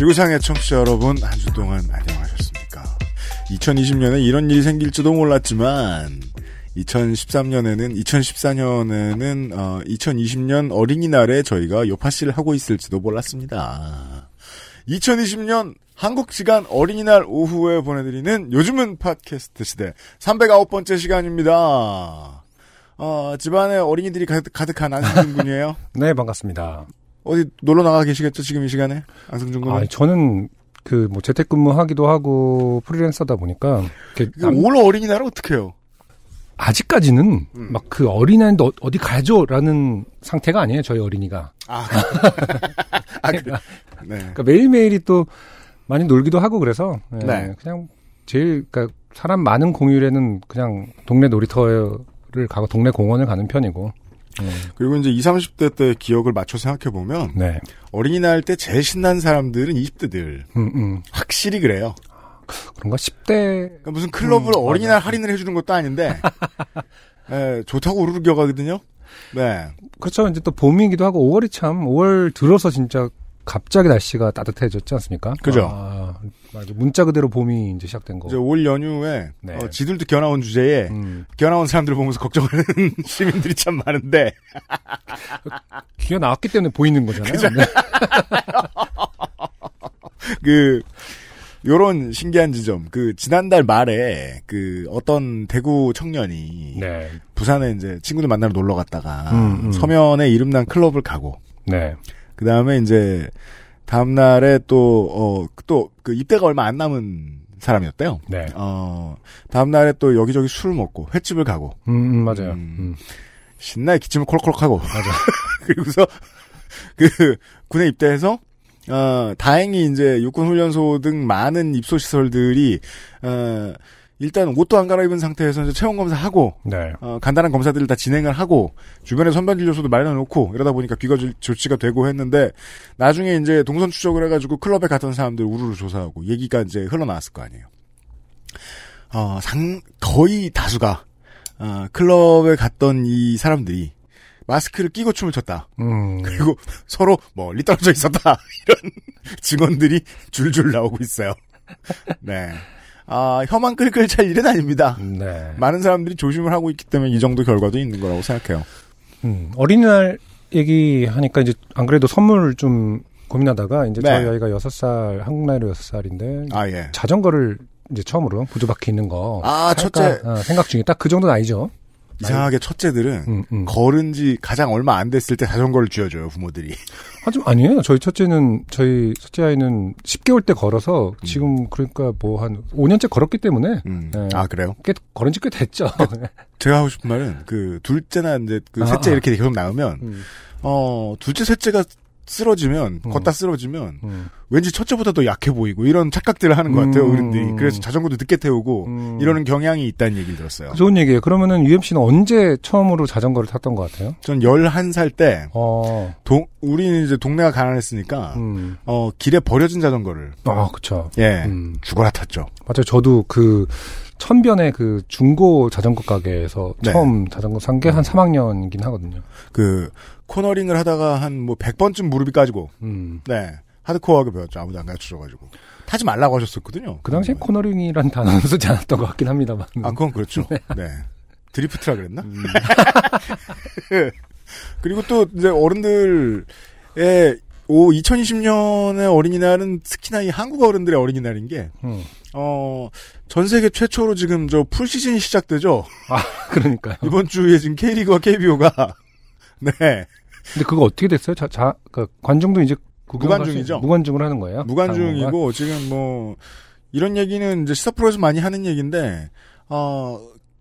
지구상의 청취자 여러분, 한 주 동안 안녕하셨습니까? 2020년에 이런 일이 생길지도 몰랐지만, 2013년에는, 2014년에는, 어, 2020년 어린이날에 저희가 요파 씨를 하고 있을지도 몰랐습니다. 2020년 한국 시간 어린이날 오후에 보내드리는 요즘은 팟캐스트 시대 309번째 시간입니다. 어, 집안에 어린이들이 가득, 가득한 안승준 군이에요. 네, 반갑습니다. 어디 놀러 나가 계시겠죠, 지금 이 시간에? 안승준 군은? 아, 저는 그 뭐 재택근무하기도 하고 프리랜서다 보니까 이거 올 어린이날은 어떻게 해요? 아직까지는 음. 막그 어린이날인데 어- 어디 가죠라는 상태가 아니에요. 저희 어린이가. 아, 아 그래. 네. 그러니까 매일매일이 또 많이 놀기도 하고 그래서 예, 네. 그냥 제일 그러니까 사람 많은 공휴일에는 그냥 동네 놀이터를 가고 동네 공원을 가는 편이고. 예, 그리고 이제 20, 30대 때 기억을 맞춰 생각해 보면, 네. 어린이날 때 제일 신난 사람들은 20대들. 음, 음. 확실히 그래요. 그런가 10대 그러니까 무슨 클럽을 음, 어린이날 맞아. 할인을 해주는 것도 아닌데, 예, 좋다고 우르르 기어가거든요? 네. 그렇죠. 이제 또 봄이기도 하고 5월이 참 5월 들어서 진짜 갑자기 날씨가 따뜻해졌지 않습니까? 그죠. 아, 맞아. 문자 그대로 봄이 이제 시작된 거. 이제 올 연휴에, 네. 어, 지들도 기어 나온 주제에, 음, 기어 나온 사람들 보면서 걱정하는 시민들이 참 많은데, 귀가 나왔기 때문에 보이는 거잖아요. 네. 그, 요런 신기한 지점, 그, 지난달 말에, 그, 어떤 대구 청년이, 네. 부산에 이제 친구들 만나러 놀러 갔다가, 음, 음. 서면에 이름난 클럽을 가고, 네. 그 다음에 이제, 다음날에 또, 어, 또, 그 입대가 얼마 안 남은 사람이었대요. 네. 어, 다음날에 또 여기저기 술 먹고, 횟집을 가고, 음, 음, 맞아요. 음. 음. 신나게 기침을 콜록콜록하고, 맞아. 그리고서, 그, 군에 입대해서, 어, 다행히 이제 육군 훈련소 등 많은 입소 시설들이, 어, 일단 옷도 안 갈아입은 상태에서 이제 체온 검사하고, 네. 어, 간단한 검사들을 다 진행을 하고 주변에 선반 진료소도 마련해 놓고 이러다 보니까 귀가 조- 조치가 되고 했는데 나중에 이제 동선 추적을 해가지고 클럽에 갔던 사람들 우르르 조사하고 얘기가 이제 흘러나왔을 거 아니에요. 어, 상 거의 다수가 어, 클럽에 갔던 이 사람들이 마스크를 끼고 춤을 췄다. 음. 그리고 서로 멀리 떨어져 있었다. 이런 증언들이 줄줄 나오고 있어요. 네. 아, 혀만 끌끌 찰 일은 아닙니다. 네. 많은 사람들이 조심을 하고 있기 때문에 이 정도 결과도 있는 거라고 생각해요. 음. 어린이날 얘기하니까 이제 안 그래도 선물 좀 고민하다가 이제 네. 저희 아이가 6살, 한국 나이로 6살인데 아, 예. 자전거를 이제 처음으로 부조바퀴 있는 거 아, 첫째. 어, 생각 중에 딱 그 정도 나이죠. 이상하게 첫째들은 음, 음. 걸은 지 가장 얼마 안 됐을 때 자전거를 쥐어줘요, 부모들이. 하지만 아니에요. 저희 첫째는 저희 첫째 아이는 10개월 때 걸어서 음. 지금 그러니까 뭐 한 5년째 걸었기 때문에 음. 네. 아, 그래요? 꽤 걸은 지 꽤 됐죠. 제가 하고 싶은 말은, 그, 둘째나 이제, 그, 아, 셋째 아. 이렇게 계속 나오면, 음, 어, 둘째, 셋째가 쓰러지면, 음. 걷다 쓰러지면, 음, 왠지 첫째보다 더 약해 보이고, 이런 착각들을 하는 것 같아요, 음. 어른들이. 그래서 자전거도 늦게 태우고, 음. 이러는 경향이 있다는 얘기를 들었어요. 좋은 얘기예요. 그러면은 UMC는 언제 처음으로 자전거를 탔던 것 같아요? 전 11살 때, 어, 동, 우리는 이제 동네가 가난했으니까, 음, 어, 길에 버려진 자전거를, 아, 그쵸. 예, 음. 죽어라 탔죠. 맞아요. 저도 그 천변의 그 중고 자전거 가게에서 네. 처음 자전거 산 게 한 3학년이긴 하거든요. 그, 코너링을 하다가 한 뭐 100번쯤 무릎이 까지고, 음. 네. 하드코어하게 배웠죠. 아무도 안 가르쳐줘가지고. 타지 말라고 하셨었거든요. 그 당시에 코너링이란 단어는 쓰지 않았던 것 같긴 합니다만. 아, 그건 그렇죠. 네. 드리프트라 그랬나? 음. 그리고 또 이제 어른들의 오 2020년의 어린이날은 특히나 이 한국 어른들의 어린이날인 게, 음. 어, 전 세계 최초로 지금 저 풀시즌이 시작되죠. 아, 그러니까요. 이번 주에 지금 K리그와 KBO가, 네. 근데 그거 어떻게 됐어요? 자, 자, 그 관중도 이제 무관중이죠. 무관중을 하는 거예요? 무관중이고 지금 뭐 이런 얘기는 이제 시사 프로에서 많이 하는 얘기인데 어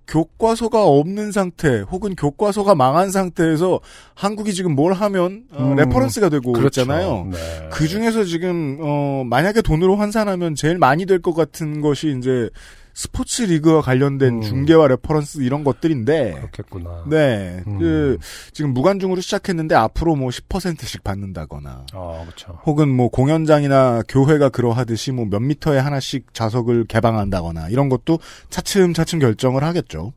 교과서가 없는 상태 혹은 교과서가 망한 상태에서 한국이 지금 뭘 하면 어, 음, reference가 되고 그렇죠. 있잖아요. 네. 그 중에서 지금 어 만약에 돈으로 환산하면 제일 많이 될 것 같은 것이 이제 스포츠 리그와 관련된 음. 중계와 reference 이런 것들인데 그렇겠구나. 네. 음. 그 지금 무관중으로 시작했는데 앞으로 뭐 10%씩 받는다거나 아, 그렇죠. 혹은 뭐 공연장이나 교회가 그러하듯이 뭐 몇 미터에 하나씩 좌석을 개방한다거나 이런 것도 차츰 차츰 결정을 하겠죠.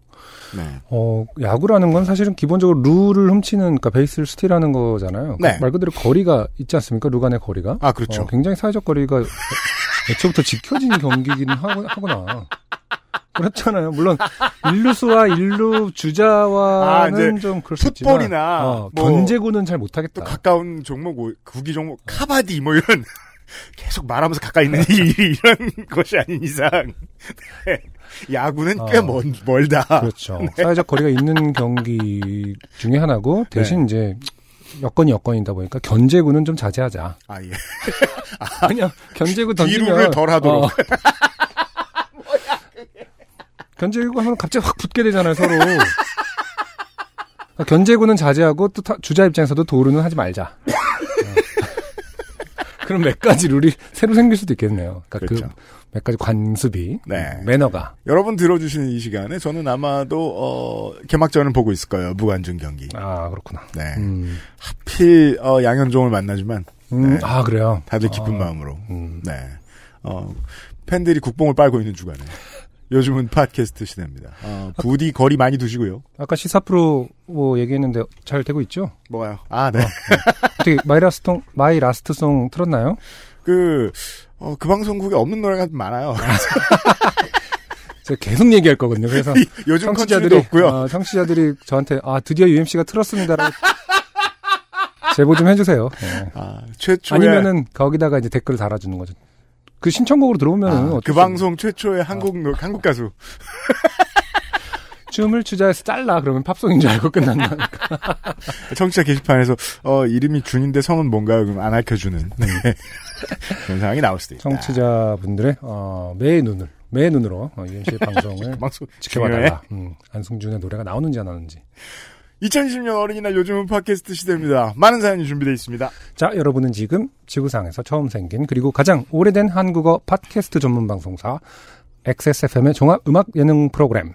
네. 어, 야구라는 건 사실은 기본적으로 루를 훔치는, 그러니까 베이스를 스틸하는 거잖아요. 네. 말 그대로 거리가 있지 않습니까? 루 간의 거리가. 아, 그렇죠. 어, 굉장히 사회적 거리가 애초부터 지켜진 경기기는 하구, 하구나. 그렇잖아요. 물론 일루수와 일루 주자와는 아, 좀 그럴 수 있지만 풋볼이나 어, 뭐 견제구는 잘 못하겠다. 또 가까운 종목, 뭐, 구기 종목, 카바디 뭐 이런 계속 말하면서 가까이 있는 이- 이런 것이 아닌 이상 네. 야구는 꽤 어. 먼, 멀다. 그렇죠. 사회적 거리가 있는 경기 중에 하나고 대신 이제 여건이 여건이다 보니까 견제구는 좀 자제하자. 아 예. 그냥 견제구 던지면 뒤룩을 덜 하도록. 어. 견제구 하면 갑자기 확 붙게 되잖아요 서로. 그러니까 견제구는 자제하고 또 타- 주자 입장에서도 도루는 하지 말자. 어. 그럼 몇 가지 룰이 새로 생길 수도 있겠네요. 그러니까 그렇죠. 그 몇 가지 관습이 네. 매너가. 여러분 들어주시는 이 시간에 저는 아마도 어, 개막전을 보고 있을 거예요. 무관중 경기. 아 그렇구나. 네. 음. 하필 어, 양현종을 만나지만 음, 네. 아 그래요. 다들 기쁜 아, 마음으로. 음. 네. 어, 팬들이 국뽕을 빨고 있는 주간에. 요즘은 팟캐스트 시대입니다. 어, 부디 거리 많이 두시고요. 아까 시사 프로 뭐 얘기했는데 잘 되고 있죠? 뭐가요? 아, 네. 어떻게 My Last My Last Song 틀었나요? 그, 어, 그 방송국에 없는 노래가 좀 많아요. 제가 계속 얘기할 거거든요. 그래서 요즘 청취자들이 없고요. 어, 청취자들이 저한테 아 드디어 UMC가 틀었습니다라고 제보 좀 해주세요. 네. 아, 최초의. 아니면은 거기다가 이제 댓글 을 달아주는 거죠. 그 신청곡으로 들어오면은 아, 그수 방송 최초의 한국, 노- 한국 가수. 없- 춤을 추자해서 잘라 그러면 팝송인 줄 알고 끝난다. 청취자 게시판에서, 어, 이름이 준인데 성은 뭔가요? 그럼 안 알려주는. 네. 그런 상황이 나올 수도 있다. 청취자분들의 어, 매의 눈을 매의 눈으로 어, UMC의 방송을 방송 지켜봐달라. 음, 안승준의 노래가 나오는지 안 나오는지. 2020년 어린이날 요즘은 팟캐스트 시대입니다. 많은 사연이 준비되어 있습니다. 자, 여러분은 지금 지구상에서 처음 생긴 그리고 가장 오래된 한국어 팟캐스트 전문 방송사 XSFM의 종합 음악 예능 프로그램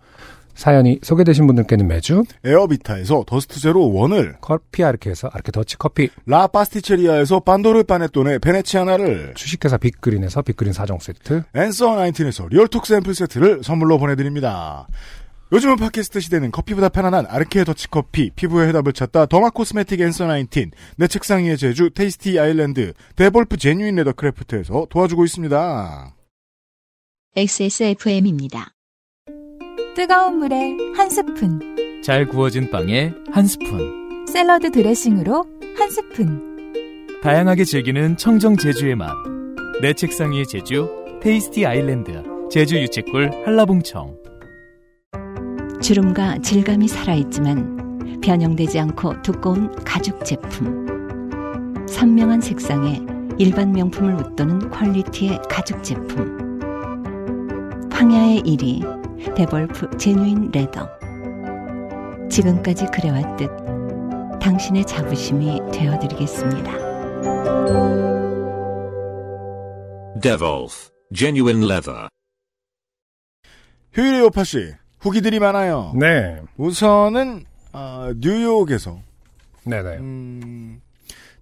사연이 소개되신 분들께는 매주 에어비타에서 Dust Zero One을, 커피 아르케에서 아르케 더치 커피, 라 파스티체리아에서 판도르 파네톤의 베네치아나를, 주식회사 빅그린에서 빅그린 4종 세트, Answer Nineteen에서 리얼톡 샘플 세트를 선물로 보내드립니다. 요즘은 팟캐스트 시대는 커피보다 편안한 아르케 더치 커피, 피부의 해답을 찾다 derma cosmetic Answer Nineteen, 내 책상 위의 제주 Tasty Island, Devolf genuine leather craft에서 도와주고 있습니다. XSFM입니다. 뜨거운 물에 한 스푼, 잘 구워진 빵에 한 스푼. 샐러드 드레싱으로 한 스푼. 다양하게 즐기는 청정 제주의 맛. 내 책상 위의 제주, Tasty Island, 제주 유채꿀 한라봉청. 주름과 질감이 살아있지만 변형되지 않고 두꺼운 가죽 제품. 선명한 색상에 일반 명품을 웃도는 퀄리티의 가죽 제품. 황야의 이리 Devolf genuine leather. 지금까지 그래왔듯 당신의 자부심이 되어드리겠습니다. Devolf, genuine leather. 휴일의 요팟시, 후기들이 많아요. 네, 우선은, 어, 뉴욕에서, 네네, 음,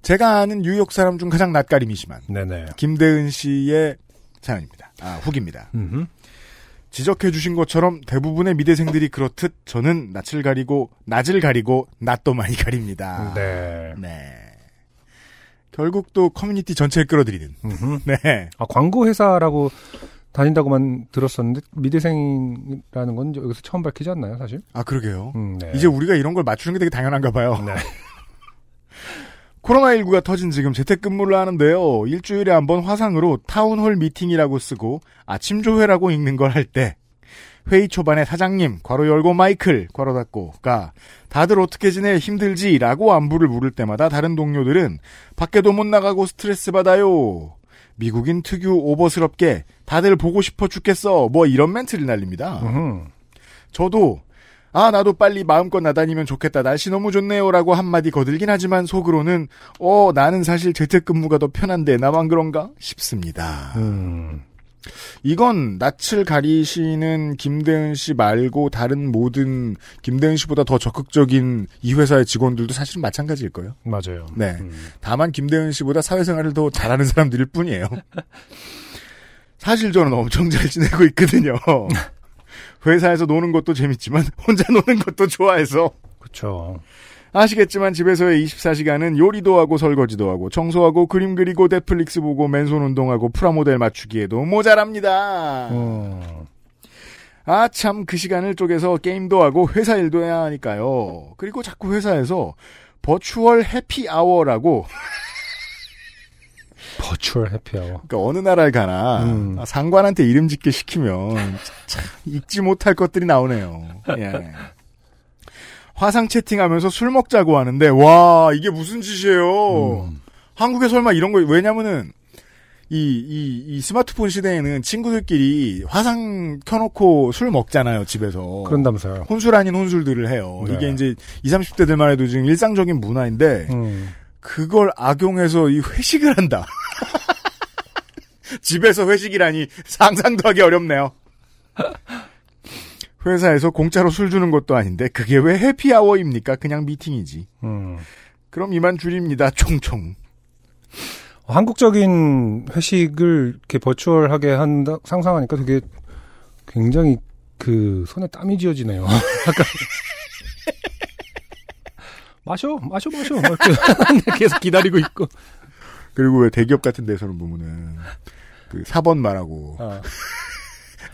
제가 아는 뉴욕 사람 중 가장 낯가림이 심한 네네. 김대은 씨의 사연입니다. 아, 후기입니다. 음흠. 지적해 주신 것처럼 대부분의 미대생들이 그렇듯 저는 낯을 가리고 낮을 가리고 낯도 많이 가립니다. 네. 네. 결국 또 커뮤니티 전체를 끌어들이는. 음흠. 네. 아, 광고 회사라고 다닌다고만 들었었는데 미대생이라는 건 여기서 처음 밝히지 않나요, 사실? 아 그러게요. 음, 네. 이제 우리가 이런 걸 맞추는 게 되게 당연한가 봐요. 네. 코로나19가 터진 지금 재택근무를 하는데요. 일주일에 한 번 화상으로 town hall 미팅이라고 쓰고 아침 조회라고 읽는 걸 할 때 회의 초반에 사장님 괄호 열고 마이클 괄호 닫고가 다들 어떻게 지내 힘들지 라고 안부를 물을 때마다 다른 동료들은 밖에도 못 나가고 스트레스 받아요. 미국인 특유 오버스럽게 다들 보고 싶어 죽겠어 뭐 이런 멘트를 날립니다. 음흠. 저도 아 나도 빨리 마음껏 나다니면 좋겠다 날씨 너무 좋네요 라고 한마디 거들긴 하지만 속으로는 어 나는 사실 재택근무가 더 편한데 나만 그런가 싶습니다. 음. 이건 낯을 가리시는 김대은 씨 말고 다른 모든 김대은 씨보다 더 적극적인 이 회사의 직원들도 사실은 마찬가지일 거예요. 맞아요. 네. 음. 다만 김대은 씨보다 사회생활을 더 잘하는 사람들일 뿐이에요. 사실 저는 엄청 잘 지내고 있거든요. 회사에서 노는 것도 재밌지만 혼자 노는 것도 좋아해서 그렇죠. 아시겠지만 집에서의 24시간은 요리도 하고 설거지도 하고 청소하고 그림 그리고 넷플릭스 보고 맨손 운동하고 프라모델 맞추기에도 모자랍니다. 음. 아참 그 시간을 쪼개서 게임도 하고 회사 일도 해야 하니까요. 그리고 자꾸 회사에서 버추얼 해피 아워라고 버추얼 해피아워. 그러니까 어느 나라에 가나 음. 아, 상관한테 이름 짓게 시키면 참 잊지 못할 것들이 나오네요. 예. 화상 채팅하면서 술 먹자고 하는데 와 이게 무슨 짓이에요. 음. 한국에 설마 이런 거 왜냐면은 이, 이, 이 스마트폰 시대에는 친구들끼리 화상 켜놓고 술 먹잖아요, 집에서. 그런다면서요. 혼술 아닌 혼술들을 해요. 네. 이게 이제 20, 30대들만 해도 지금 일상적인 문화인데, 음. 그걸 악용해서 이 회식을 한다. 집에서 회식이라니 상상도 하기 어렵네요. 회사에서 공짜로 술 주는 것도 아닌데 그게 왜 해피아워입니까? 그냥 미팅이지. 음. 그럼 이만 줄입니다. 총총. 한국적인 회식을 이렇게 버추얼하게 한다 상상하니까 되게 굉장히 그 손에 땀이 쥐어지네요. 마셔 마셔 마셔 계속 기다리고 있고. 그리고 왜 대기업 같은 데서는 보면은 그 4번 말하고 아,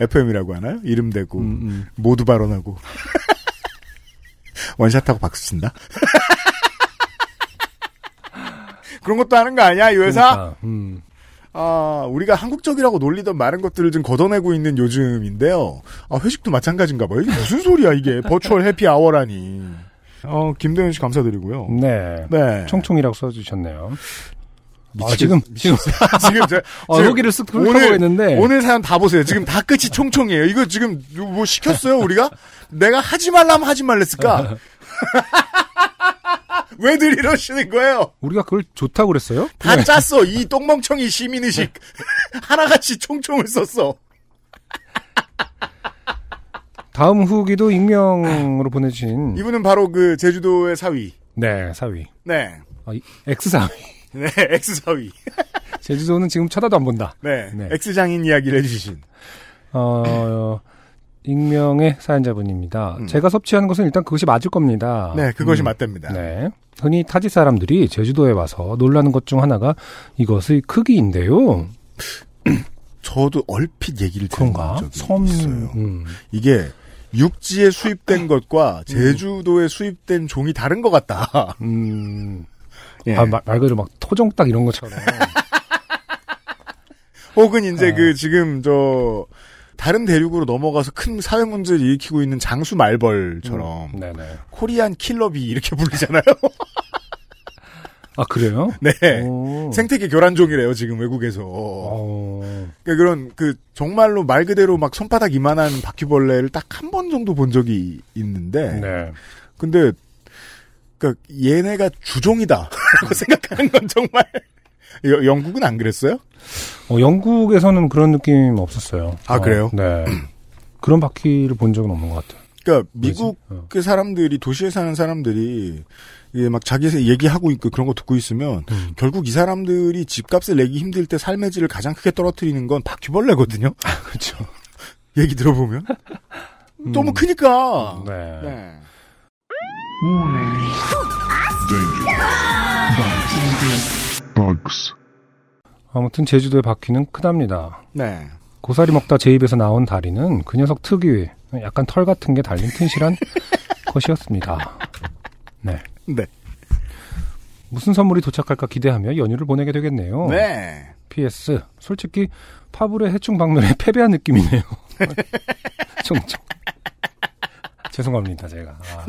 FM이라고 하나요? 이름 대고 음, 음. 모두 발언하고 원샷하고 박수 친다. 그런 것도 하는 거 아니야 이 회사? 그러니까, 음. 아 우리가 한국적이라고 놀리던 많은 것들을 좀 걷어내고 있는 요즘인데요. 아 회식도 마찬가지인가 봐요. 이게 무슨 소리야 이게 버추얼 해피 아워라니. 어 김대현 씨 감사드리고요. 네. 네. 총총이라고 써주셨네요. 아, 미치겠- 지금 지금 지금 저, 어, 지금 여기를 쓱 오늘- 있는데 오늘 사연 다 보세요. 지금 다 끝이 총총이에요. 이거 지금 뭐 시켰어요, 우리가? 내가 하지 말라면 하지 말랬을까? 왜들 이러시는 거예요? 우리가 그걸 좋다고 그랬어요? 다 네. 짰어. 이 똥멍청이 시민의식. 하나같이 총총을 썼어. 다음 후기도 익명으로 보내주신 이분은 바로 그 제주도의 사위. 네 사위 네. 아, 이- X 사위 네, X사위. 제주도는 지금 쳐다도 안 본다. 네. 네. X장인 이야기를 해주신. 어, 익명의 사연자분입니다. 음. 제가 섭취하는 것은 일단 그것이 맞을 겁니다. 네, 그것이 음, 맞답니다. 네. 흔히 타지 사람들이 제주도에 와서 놀라는 것 중 하나가 이것의 크기인데요. 저도 얼핏 얘기를 들은 그런가? 섬, 있어요. 음, 이게 육지에 수입된 것과 제주도에 수입된 종이 다른 것 같다. 음, 예. 아, 말, 말 그대로 막 토종닭 이런 것처럼. 혹은 이제 아. 그 지금 저 다른 대륙으로 넘어가서 큰 사회 문제를 일으키고 있는 장수 말벌처럼 네네. 코리안 킬러비 이렇게 불리잖아요. 아, 그래요? 네. 오. 생태계 교란종이래요 지금 외국에서. 어, 그러니까 그런 그 정말로 말 그대로 막 손바닥 이만한 바퀴벌레를 딱 한 번 정도 본 적이 있는데 네. 근데 그러니까 얘네가 주종이다라고 생각하는 건 정말 여- 영국은 안 그랬어요? 어, 영국에서는 그런 느낌 없었어요. 아, 어, 그래요? 네. 그런 바퀴를 본 적은 없는 것 같아요. 그러니까? 미국 어. 그 사람들이 도시에 사는 사람들이 이게 막 자기 얘기하고 있고 그런 거 듣고 있으면 음. 결국 이 사람들이 집값을 내기 힘들 때 삶의 질을 가장 크게 떨어뜨리는 건 바퀴벌레거든요. 그렇죠. 얘기 들어보면 너무 크니까. 네. 네. 아무튼 제주도의 바퀴는 크답니다. 네. 고사리 먹다 제 입에서 나온 다리는 그 녀석 특유의 약간 털 같은 게 달린 튼실한 것이었습니다. 네. 네. 무슨 선물이 도착할까 기대하며 연휴를 보내게 되겠네요. 네. PS. 솔직히 파브르의 해충 방면에 패배한 느낌이네요. 총총. 죄송합니다, 제가. 아,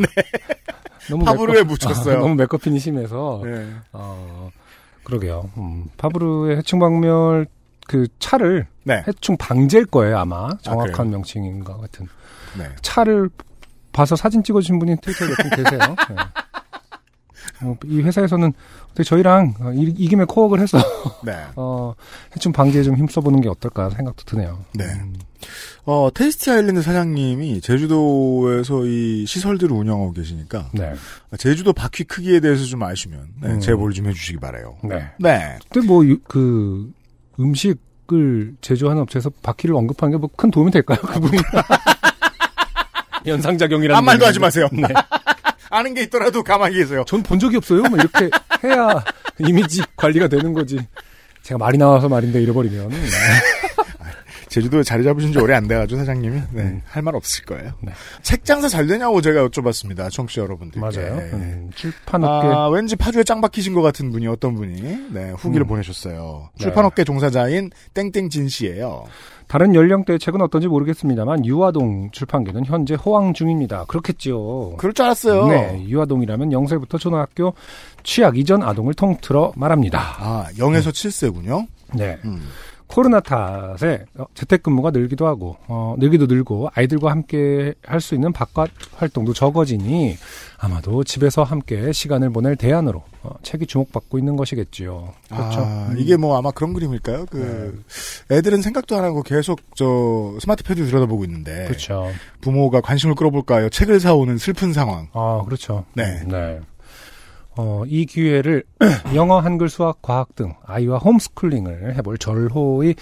너무 네. 파브르에 메커- 묻혔어요. 아, 너무 메커핀이 심해서. 네. 어, 그러게요. 음, 파브르의 해충 방멸 그 차를 네. 해충 방제일 거예요, 아마. 정확한 그래요? 명칭인 것 같은. 네. 차를 봐서 사진 찍어주신 분이 트위터에 몇분 계세요. 네. 어, 이 회사에서는 어떻게 저희랑 어, 이, 이 김에 코업을 해서 네. 어, 해충 방지에 좀 힘써보는 게 어떨까 생각도 드네요. 네. 음, 어, 테이스티 아일랜드 사장님이 제주도에서 이 시설들을 운영하고 계시니까 네. 제주도 바퀴 크기에 대해서 좀 아시면 네, 음. 제보를 좀 해주시기 바래요. 네. 네. 근데 뭐, 유- 그, 음식을 제조하는 업체에서 바퀴를 언급하는 게 뭐 큰 도움이 될까요? 그 부분. 연상작용이라는. 아무 말도 게 하지 마세요. 네. 아는 게 있더라도 가만히 계세요. 전 본 적이 없어요. 뭐 이렇게 해야 이미지 관리가 되는 거지. 제가 말이 나와서 말인데 잃어버리면. 제주도에 자리 잡으신 지 오래 안 돼가지고 사장님이 네, 음. 할말 없을 거예요. 네. 책 장사 잘 되냐고 제가 여쭤봤습니다. 청취자 여러분들께. 맞아요. 네. 음, 출판업계. 아, 왠지 파주에 짱 박히신 것 같은 분이 어떤 분이 네, 후기를 음. 보내셨어요. 네. 출판업계 종사자인 땡땡진 씨예요. 다른 연령대의 책은 어떤지 모르겠습니다만 유아동 출판계는 현재 호황 중입니다. 그렇겠지요. 그럴 줄 알았어요. 네, 유아동이라면 0세부터 초등학교 취약 이전 아동을 통틀어 말합니다. 아, 0에서 7세군요. 네. 음. 코로나 탓에 어, 재택근무가 늘기도 하고 어, 늘기도 늘고 아이들과 함께 할 수 있는 바깥 활동도 적어지니 아마도 집에서 함께 시간을 보낼 대안으로 어, 책이 주목받고 있는 것이겠지요. 그렇죠. 아, 이게 뭐 아마 그런 그림일까요? 그 애들은 생각도 안 하고 계속 저 스마트 패드 들여다보고 있는데 그렇죠. 부모가 관심을 끌어볼까요? 책을 사오는 슬픈 상황. 아, 그렇죠. 네. 네. 어, 이 기회를 영어, 한글, 수학, 과학 등 아이와 홈스쿨링을 해볼 절호의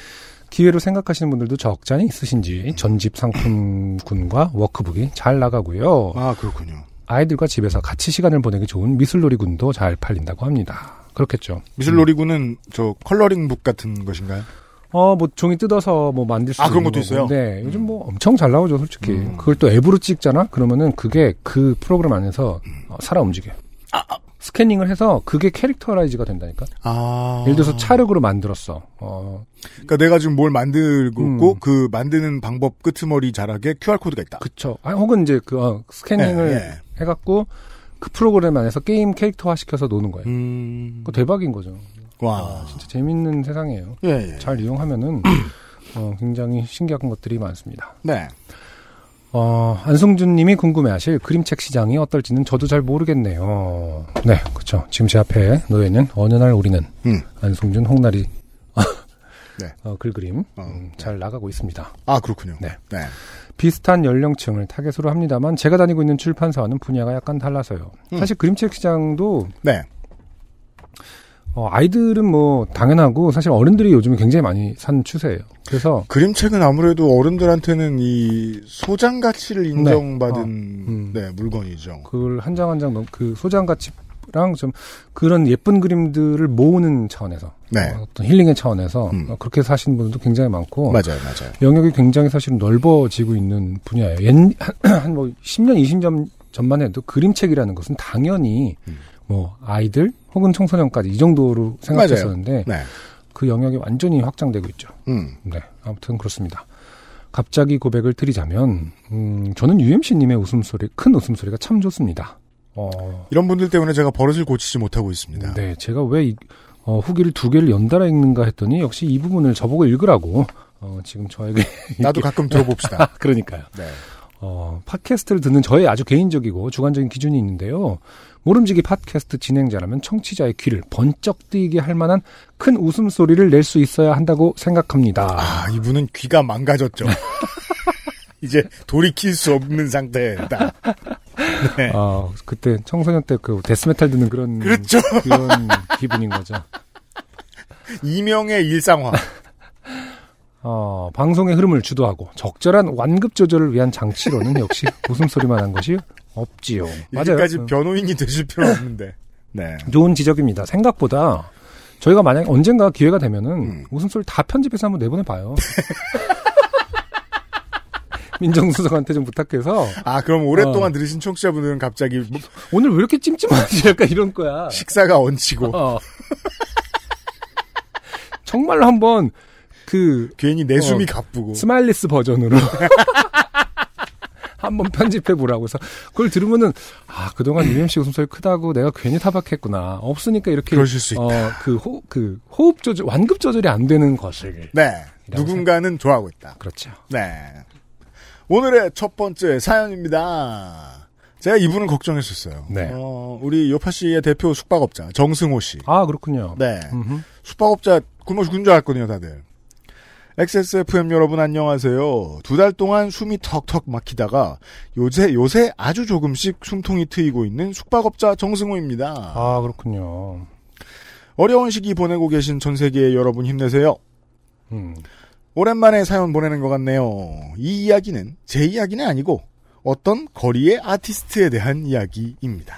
기회로 생각하시는 분들도 적지 않이 있으신지 전집 상품군과 워크북이 잘 나가고요. 아 그렇군요. 아이들과 집에서 같이 시간을 보내기 좋은 미술놀이군도 잘 팔린다고 합니다. 그렇겠죠. 미술놀이군은 저 coloring book 같은 것인가요? 어, 뭐 종이 뜯어서 뭐 만들 수 아, 그런 있는 것도 있어요? 네, 요즘 뭐 엄청 잘 나오죠, 솔직히. 음. 그걸 또 앱으로 찍잖아. 그러면은 그게 그 프로그램 안에서 어, 살아 움직여. 요 아, 스캐닝을 해서 그게 characterize가 된다니까. 아 예를 들어서 찰흙으로 만들었어. 어, 그러니까 내가 지금 뭘 만들고 음. 그 만드는 방법 끄트머리 자락에 QR 코드가 있다. 그쵸. 아니, 혹은 이제 그 어, 스캐닝을 예, 예. 해갖고 그 프로그램 안에서 게임 캐릭터화 시켜서 노는 거예요. 음. 그거 대박인 거죠. 와. 진짜 재밌는 세상이에요. 예, 예. 잘 이용하면은 어, 굉장히 신기한 것들이 많습니다. 네. 어, 안승준 님이 궁금해하실 그림책 시장이 어떨지는 저도 잘 모르겠네요. 네, 그렇죠. 지금 제 앞에 놓여 있는 어느 날 우리는 음. 안승준 홍나리 네. 어, 글그림 어, 음, 잘 나가고 있습니다. 아 그렇군요. 네. 네. 비슷한 연령층을 타겟으로 합니다만 제가 다니고 있는 출판사와는 분야가 약간 달라서요. 음. 사실 그림책 시장도 네. 어, 아이들은 뭐 당연하고 사실 어른들이 요즘에 굉장히 많이 산 추세예요. 그래서 그림책은 아무래도 어른들한테는 이 소장 가치를 인정받은 어, 음. 네, 물건이죠. 그걸 한 장 한장 그 소장 가치랑 좀 그런 예쁜 그림들을 모으는 차원에서 네. 어, 어떤 힐링의 차원에서 음. 어, 그렇게 사시는 분들도 굉장히 많고 맞아요, 맞아요. 영역이 굉장히 사실 넓어지고 있는 분야예요. 한뭐 10년, 20년 전만 해도 그림책이라는 것은 당연히 음. 뭐 아이들 혹은 청소년까지 이 정도로 생각했었는데 네. 그 영역이 완전히 확장되고 있죠. 음. 네, 아무튼 그렇습니다. 갑자기 고백을 드리자면 음, 저는 UMC님의 웃음소리, 큰 웃음소리가 참 좋습니다. 어, 이런 분들 때문에 제가 버릇을 고치지 못하고 있습니다. 네, 제가 왜 이, 어, 후기를 두 개를 연달아 읽는가 했더니 역시 이 부분을 저보고 읽으라고 어, 지금 저에게 나도 가끔 들어봅시다. 그러니까요. 네. 어, 팟캐스트를 듣는 저의 아주 개인적이고 주관적인 기준이 있는데요. 모름지기 팟캐스트 진행자라면 청취자의 귀를 번쩍 뜨이게 할 만한 큰 웃음소리를 낼 수 있어야 한다고 생각합니다. 아, 이분은 귀가 망가졌죠. 이제 돌이킬 수 없는 상태다. 네. 어, 그때 청소년 때 그 데스메탈 듣는 그런 그렇죠. 그런 기분인 거죠. 이명의 일상화. 어, 방송의 흐름을 주도하고 적절한 완급 조절을 위한 장치로는 역시 웃음소리만 한 것이 없지요. 맞아요. 이제까지 음. 변호인이 되실 필요 없는데. 네. 좋은 지적입니다. 생각보다 저희가 만약 언젠가 기회가 되면은 음. 웃음소리 다 편집해서 한번 내보내 봐요. 민정수석한테 좀 부탁해서 아, 그럼 오랫동안 어. 들으신 청취자분들은 갑자기 뭐 오늘 왜 이렇게 찜찜하지? 약간 이런 거야. 식사가 얹히고 어. 정말로 한번 그 괜히 내 숨이 어. 가쁘고. smileless 버전으로 한번 편집해 보라고 해서 그걸 들으면은 아 그동안 UMC 웃음소리 크다고 내가 괜히 타박했구나 없으니까 이렇게 그러실 수 있다. 어 그 호, 그 호흡 조절 완급 조절이 안 되는 것을 네. 누군가는 좋아하고 있다. 그렇죠 네. 오늘의 첫 번째 사연입니다. 제가 이분을 걱정했었어요. 네. 어, 우리 요팟시의 대표 숙박업자 정승호 씨. 아 그렇군요 네. 음흠. 숙박업자 굶어 죽은 줄 알았거든요, 다들. XSFM 여러분 안녕하세요. 두 달 동안 숨이 턱턱 막히다가 요새 요새 아주 조금씩 숨통이 트이고 있는 숙박업자 정승호입니다. 아 그렇군요 어려운 시기 보내고 계신 전 세계의 여러분 힘내세요. 음. 오랜만에 사연 보내는 것 같네요. 이 이야기는 제 이야기는 아니고 어떤 거리의 아티스트에 대한 이야기입니다.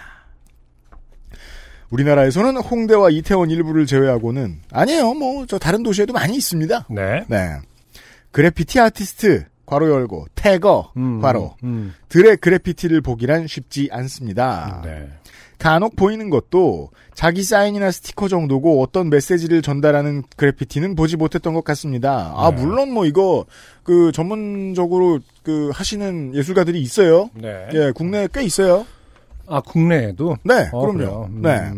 우리나라에서는 홍대와 이태원 일부를 제외하고는 아니에요. 뭐 저 다른 도시에도 많이 있습니다. 네 네. 그래피티 아티스트 괄호 열고 태거 음, 괄호 음. 들의 그래피티를 보기란 쉽지 않습니다. 네. 간혹 보이는 것도 자기 사인이나 스티커 정도고 어떤 메시지를 전달하는 그래피티는 보지 못했던 것 같습니다. 아 네. 물론 뭐 이거 그 전문적으로 그 하시는 예술가들이 있어요. 네. 예, 국내에 꽤 있어요. 아 국내에도 네, 어, 그럼요. 음. 네.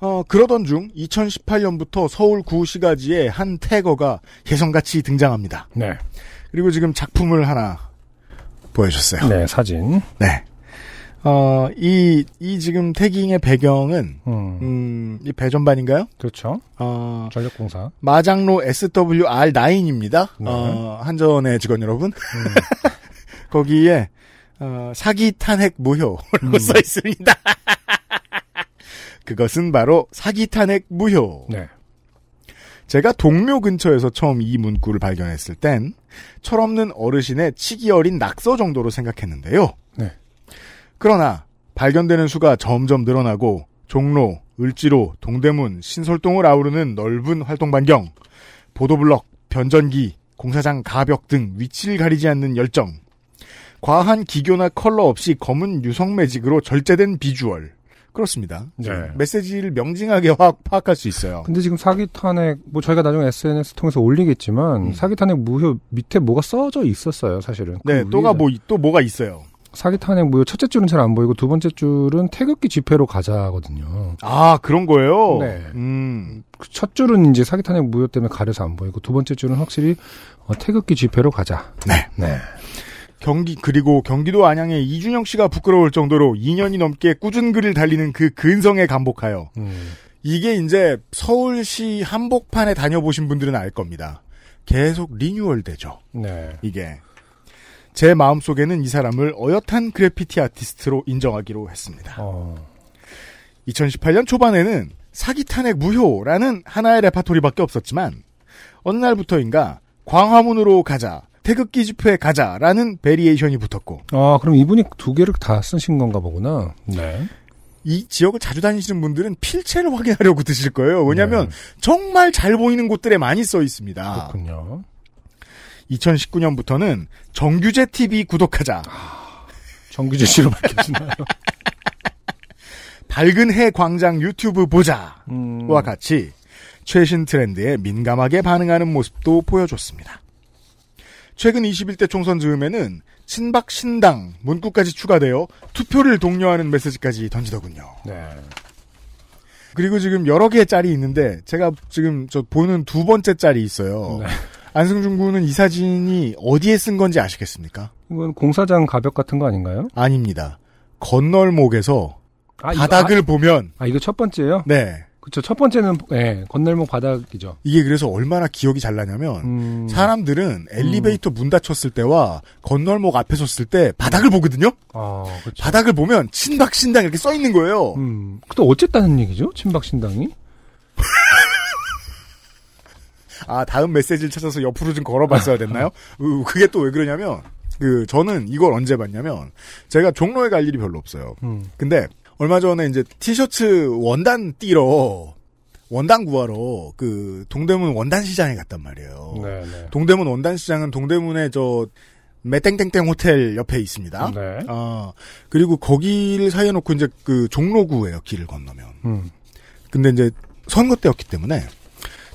어, 그러던 중 2018년부터 서울 구시가지에 한 태거가 혜성같이 등장합니다. 네. 그리고 지금 작품을 하나 보여줬어요. 네 사진 네. 어, 이, 이 지금 태깅의 배경은, 음. 음, 이 배전반인가요? 그렇죠 어, 전력공사 마장로 SWR9입니다. 네. 어, 한전의 직원 여러분. 거기에, 어, 사기 탄핵 무효라고 음. 써 있습니다. 그것은 바로 사기 탄핵 무효. 네. 제가 동묘 근처에서 처음 이 문구를 발견했을 땐 철없는 어르신의 치기 어린 낙서 정도로 생각했는데요. 네. 그러나 발견되는 수가 점점 늘어나고 종로, 을지로, 동대문, 신설동을 아우르는 넓은 활동 반경, 보도블럭, 변전기, 공사장 가벽 등 위치를 가리지 않는 열정, 과한 기교나 컬러 없이 검은 유성 매직으로 절제된 비주얼. 그렇습니다. 네. 메시지를 명징하게 파악, 파악할 수 있어요. 근데 지금 사기 탄핵 뭐 저희가 나중에 SNS 통해서 올리겠지만 음. 사기 탄핵 무효 밑에 뭐가 써져 있었어요 사실은. 네, 그 또가 위에다. 뭐, 또 뭐가 있어요. 사기 탄핵 무효 첫째 줄은 잘 안 보이고 두 번째 줄은 태극기 집회로 가자거든요. 아, 그런 거예요? 네. 음, 그첫 줄은 이제 사기 탄핵 무효 때문에 가려서 안 보이고 두 번째 줄은 확실히 어, 태극기 집회로 가자. 네. 네. 경기, 그리고 경기도 안양의 이준영 씨가 부끄러울 정도로 2년이 넘게 꾸준 글을 달리는 그 근성에 감복하여 음. 이게 이제 서울시 한복판에 다녀보신 분들은 알 겁니다. 계속 리뉴얼 되죠. 네. 이게. 제 마음 속에는 이 사람을 어엿한 그래피티 아티스트로 인정하기로 했습니다. 어. 2018년 초반에는 사기 탄핵 무효라는 하나의 레파토리밖에 없었지만 어느 날부터인가 광화문으로 가자, 태극기 집회에 가자라는 variation이 붙었고 아 그럼 이분이 두 개를 다 쓰신 건가 보구나. 네. 이 지역을 자주 다니시는 분들은 필체를 확인하려고 드실 거예요. 왜냐하면 네. 정말 잘 보이는 곳들에 많이 써 있습니다. 그렇군요. 2019년부터는 정규재 TV 구독하자, 정규재 씨로 밝혀지나요? 밝은 해 광장 유튜브 보자와 음. 같이 최신 트렌드에 민감하게 반응하는 모습도 보여줬습니다. 최근 21대 총선 즈음에는 친박 신당 문구까지 추가되어 투표를 독려하는 메시지까지 던지더군요. 네. 그리고 지금 여러 개의 짤이 있는데 제가 지금 저 보는 두 번째 짤이 있어요. 네. 안승준 군은 이 사진이 어디에 쓴 건지 아시겠습니까? 이건 공사장 가벽 같은 거 아닌가요? 아닙니다. 건널목에서 아, 이거- 바닥을 보면 아, 아, 이거 첫 번째요? 네 그쵸. 첫 번째는, 예, 건널목 바닥이죠. 이게 그래서 얼마나 기억이 잘 나냐면 음. 사람들은 엘리베이터 문 닫혔을 때와 건널목 앞에 섰을 때 바닥을 보거든요. 아, 그쵸. 바닥을 보면 친박 신당 이렇게 써 있는 거예요. 음. 또 어쨌다는 얘기죠? 친박 신당이? 아 다음 메시지를 찾아서 옆으로 좀 걸어봤어야 됐나요? 으, 그게 또 왜 그러냐면 그 저는 이걸 언제 봤냐면 제가 종로에 갈 일이 별로 없어요. 음. 근데 얼마 전에 이제 티셔츠 원단 띠러 원단 구하러 그 동대문 원단 시장에 갔단 말이에요. 네, 네. 동대문 원단 시장은 동대문에 저 매땡땡땡 호텔 옆에 있습니다. 네. 어, 그리고 거기를 사이에 놓고 이제 그 종로구예요, 길을 건너면. 음. 근데 이제 선거 때였기 때문에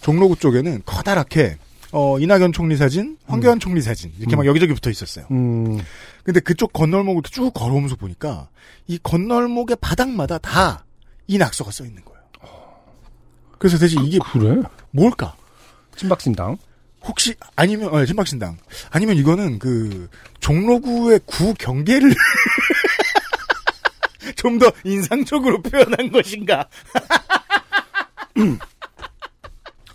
종로구 쪽에는 커다랗게 어, 이낙연 총리 사진, 황교안 총리 사진 이렇게 막 여기저기 붙어 있었어요. 음. 근데 그쪽 건널목을 쭉 걸어오면서 보니까 이 건널목의 바닥마다 다 이 낙서가 써 있는 거예요. 그래서 대체 이게 그래? 뭘까? 친박신당. 혹시 아니면 어, 신박신당 아니면 이거는 그 종로구의 구 경계를 좀 더 인상적으로 표현한 것인가?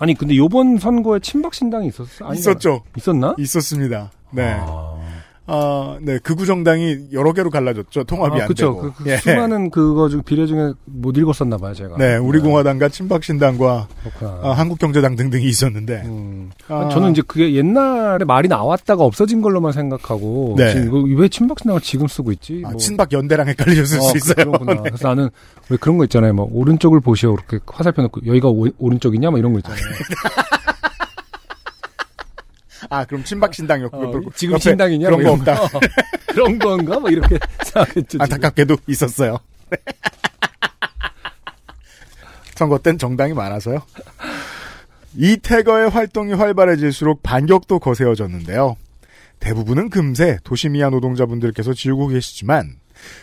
아니 근데 요번 선거에 친박 신당이 있었어? 아닌가? 있었죠. 있었나? 있었습니다. 네. 아, 아, 네. 극우 정당이 여러 개로 갈라졌죠. 통합이 아, 안 그쵸. 되고. 그, 그 예. 수많은 그거 중 비례 중에 못 읽었었나 봐요, 제가. 네, 우리공화당과 친박신당과 그렇구나. 아, 한국경제당 등등이 있었는데. 음. 아. 저는 이제 그게 옛날에 말이 나왔다가 없어진 걸로만 생각하고 네. 지금 왜 친박신당을 지금 쓰고 있지? 아, 뭐. 친박 연대랑 헷갈리셨을 어, 수 그- 있어요. 네. 그래서 나는 왜 그런 거 있잖아요. 뭐 오른쪽을 보시오 이렇게 화살표 놓고 여기가 오, 오른쪽이냐 뭐 이런 거 있잖아요. 아, 그럼 친박신당이었고. 어, 지금 신당이냐 그런 뭐거 없다. 그런 건가 뭐 이렇게 생각했죠. 지금. 안타깝게도 있었어요. 선거 땐 정당이 많아서요. 이태거의 활동이 활발해질수록 반격도 거세어졌는데요. 대부분은 금세 도시미아 노동자분들께서 지우고 계시지만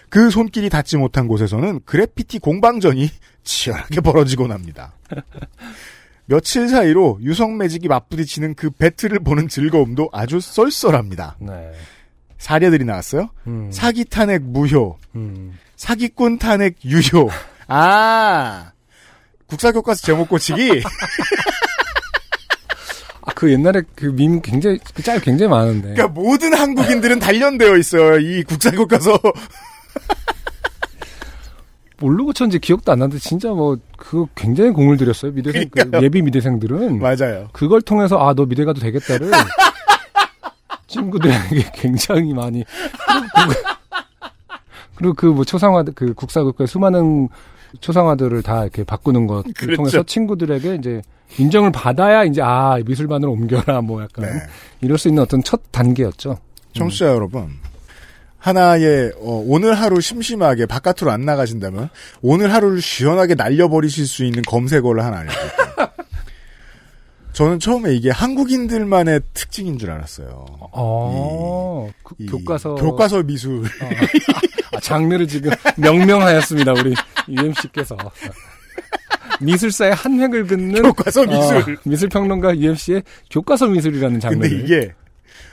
그 손길이 닿지 못한 곳에서는 그래피티 공방전이 치열하게 벌어지곤 합니다. 며칠 사이로 유성 매직이 맞부딪히는 그 배틀을 보는 즐거움도 아주 쏠쏠합니다. 네. 사례들이 나왔어요. 음. 사기 탄핵 무효, 음. 사기꾼 탄핵 유효. 아, 국사 교과서 제목 고치기. 아, 그 옛날에 그밈 굉장히 그 짤 굉장히 많은데. 그러니까 모든 한국인들은 단련되어 있어요. 이 국사 교과서. 뭘로 고쳤는지 기억도 안 나는데 진짜 뭐 그거 굉장히 공을 들였어요. 미대생 그. 예비 미대생들은 맞아요. 그걸 통해서 아 너 미대 가도 되겠다를 친구들에게 굉장히 많이 그리고 그 뭐 초상화 그 국사국가 수많은 초상화들을 다 이렇게 바꾸는 것을 그렇죠. 통해서 친구들에게 이제 인정을 받아야 이제 아 미술반으로 옮겨라 뭐 약간 네. 이럴 수 있는 어떤 첫 단계였죠. 청취자 여러분. 하나의 어, 오늘 하루 심심하게 바깥으로 안 나가신다면 오늘 하루를 시원하게 날려버리실 수 있는 검색어를 하나 알려드릴게요. 저는 처음에 이게 한국인들만의 특징인 줄 알았어요. 어, 그이 교과서 교과서 미술. 아, 장르를 지금 명명하였습니다. 우리 UMC께서 미술사의 한 획을 긋는 교과서 미술. 어, 미술 평론가 UMC의 교과서 미술이라는 근데 장르를 이게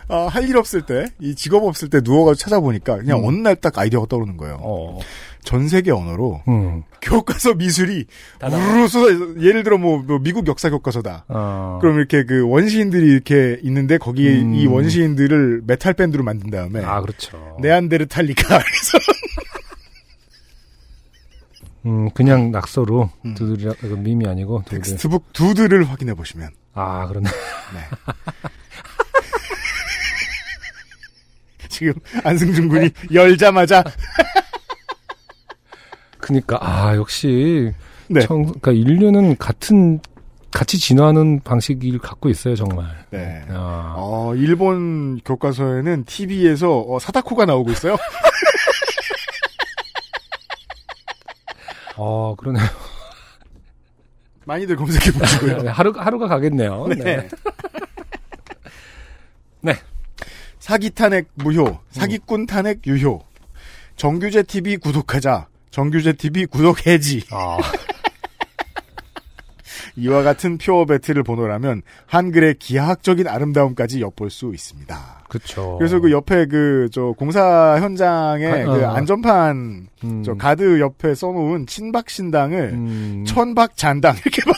어, 할 일 없을 때, 이 직업 없을 때 누워가지고 찾아보니까 그냥 음. 어느 날 딱 아이디어가 떠오르는 거예요. 어, 전 세계 언어로 음, 교과서 미술이. 우르르 쏟아 예를 들어 뭐, 뭐 미국 역사 교과서다. 어, 그럼 이렇게 그 원시인들이 이렇게 있는데 거기에 음. 이 원시인들을 메탈 밴드로 만든 다음에 아 그렇죠. 네안데르탈리카 그래서 음, 그냥 낙서로 음. 두드려 그 밈이 아니고 doodle. textbook doodle를 확인해 보시면 아 그러네. 지금 안승준 군이 열자마자 그니까 아 역시 네. 청, 그러니까 인류는 같은 같이 진화하는 방식을 갖고 있어요 정말. 네. 아, 어, 일본 교과서에는 TV에서 어, 사다코가 나오고 있어요. 어 그러네요. 많이들 검색해 보시고요. 네, 하루 하루가 가겠네요. 네. 네. 사기 탄핵 무효, 사기꾼 탄핵 유효. 정규제 TV 구독하자. 정규제 TV 구독 해지. 아, 이와 같은 표어 배틀을 보노라면 한글의 기하학적인 아름다움까지 엿볼 수 있습니다. 그렇죠. 그래서 그 옆에 그 저 공사 현장에 가- 그 어. 안전판 음, 저 가드 옆에 써놓은 친박 신당을 음, 천박 잔당 이렇게 막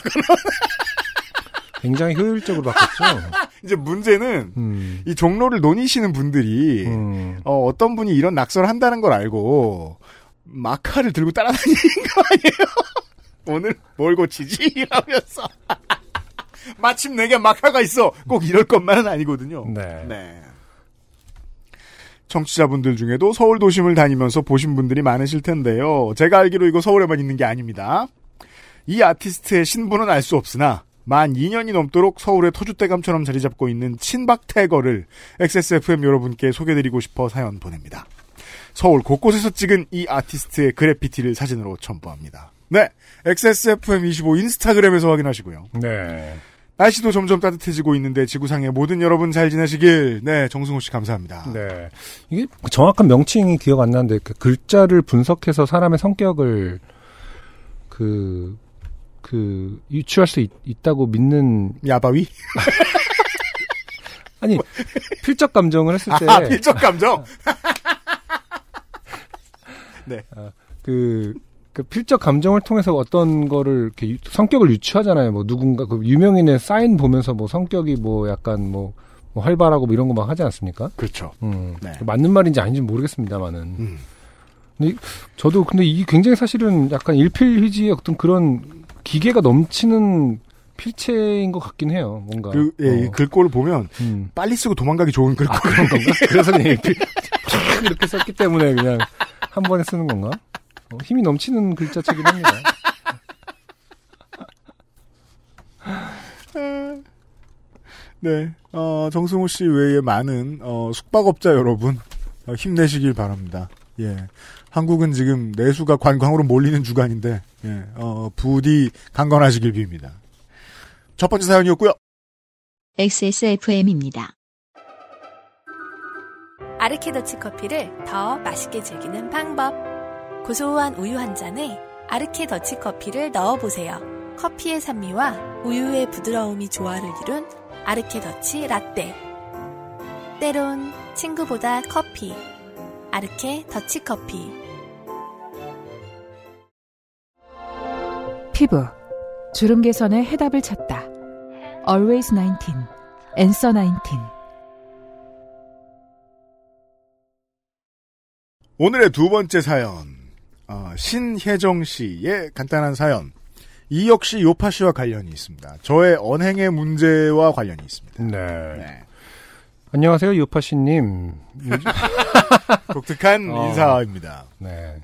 굉장히 효율적으로 바꿨죠. 이제 문제는 음, 이 종로를 논의시는 분들이 음, 어, 어떤 분이 이런 낙서를 한다는 걸 알고 마카를 들고 따라다니는 거 아니에요? 오늘 뭘 고치지? 이러면서 마침 내게 마카가 있어. 꼭 이럴 것만은 아니거든요. 네. 네. 청취자분들 중에도 서울 도심을 다니면서 보신 분들이 많으실 텐데요. 제가 알기로 이거 서울에만 있는 게 아닙니다. 이 아티스트의 신분은 알 수 없으나 만 2년이 넘도록 서울의 터줏대감처럼 자리 잡고 있는 친박태거를 XSFM 여러분께 소개드리고 싶어 사연 보냅니다. 서울 곳곳에서 찍은 이 아티스트의 그래피티를 사진으로 첨부합니다. 네, XSFM25 인스타그램에서 확인하시고요. 네. 날씨도 점점 따뜻해지고 있는데 지구상의 모든 여러분 잘 지내시길. 네, 정승호 씨 감사합니다. 네. 이게 정확한 명칭이 기억 안 나는데 그 글자를 분석해서 사람의 성격을 그, 그, 유추할 수 있, 다고 믿는, 야바위? 아니, 필적 감정을 했을 때. 아, 필적 감정? 그, 그 필적 감정을 통해서 어떤 거를 이렇게 유- 성격을 유추하잖아요. 뭐 누군가 그 유명인의 사인 보면서 뭐 성격이 뭐 약간 뭐, 뭐 활발하고 뭐 이런 거 막 하지 않습니까? 그렇죠. 음. 네. 맞는 말인지 아닌지 는 모르겠습니다만은. 음. 저도 근데 이게 굉장히 사실은 약간 일필휘지의 어떤 그런 기계가 넘치는 필체인 것 같긴 해요. 뭔가. 그, 예, 이 어. 글꼴을 보면 음. 빨리 쓰고 도망가기 좋은 글꼴. 아, 그런 건가? 그래서 그냥 이렇게 썼기 때문에 그냥 한 번에 쓰는 건가? 어, 힘이 넘치는 글자체긴 합니다. 네, 어, 정승호 씨 외에 많은 어, 숙박업자 여러분 어, 힘내시길 바랍니다. 예, 한국은 지금 내수가 관광으로 몰리는 주간인데 예, 어, 부디 강건하시길 빕니다. 첫 번째 사연이었고요. XSFM입니다. 아르케더치 커피를 더 맛있게 즐기는 방법. 고소한 우유 한 잔에 아르케더치 커피를 넣어보세요. 커피의 산미와 우유의 부드러움이 조화를 이룬 아르케더치 라떼. 때론 친구보다 커피. 아르케 더치 커피. 피부 주름 개선의 해답을 찾다. Always 19, Answer 19. 오늘의 두 번째 사연, 어, 신혜정 씨의 간단한 사연. 이 역시 요파 씨와 관련이 있습니다. 저의 언행의 문제와 관련이 있습니다. 네. 네. 안녕하세요, 요파씨님. 요즘, 독특한 어. 인사입니다. 네.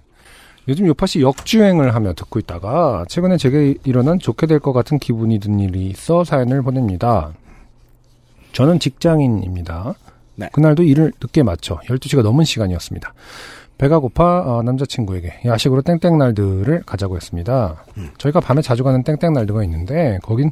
요즘 요파씨 역주행을 하며 듣고 있다가 최근에 제게 일어난 좋게 될 것 같은 기분이 든 일이 있어 사연을 보냅니다. 저는 직장인입니다. 네. 그날도 일을 늦게 마쳐 12시가 넘은 시간이었습니다. 배가 고파 어, 남자친구에게 야식으로 땡땡날들을 가자고 했습니다. 음. 저희가 밤에 자주 가는 땡땡날드가 있는데 거긴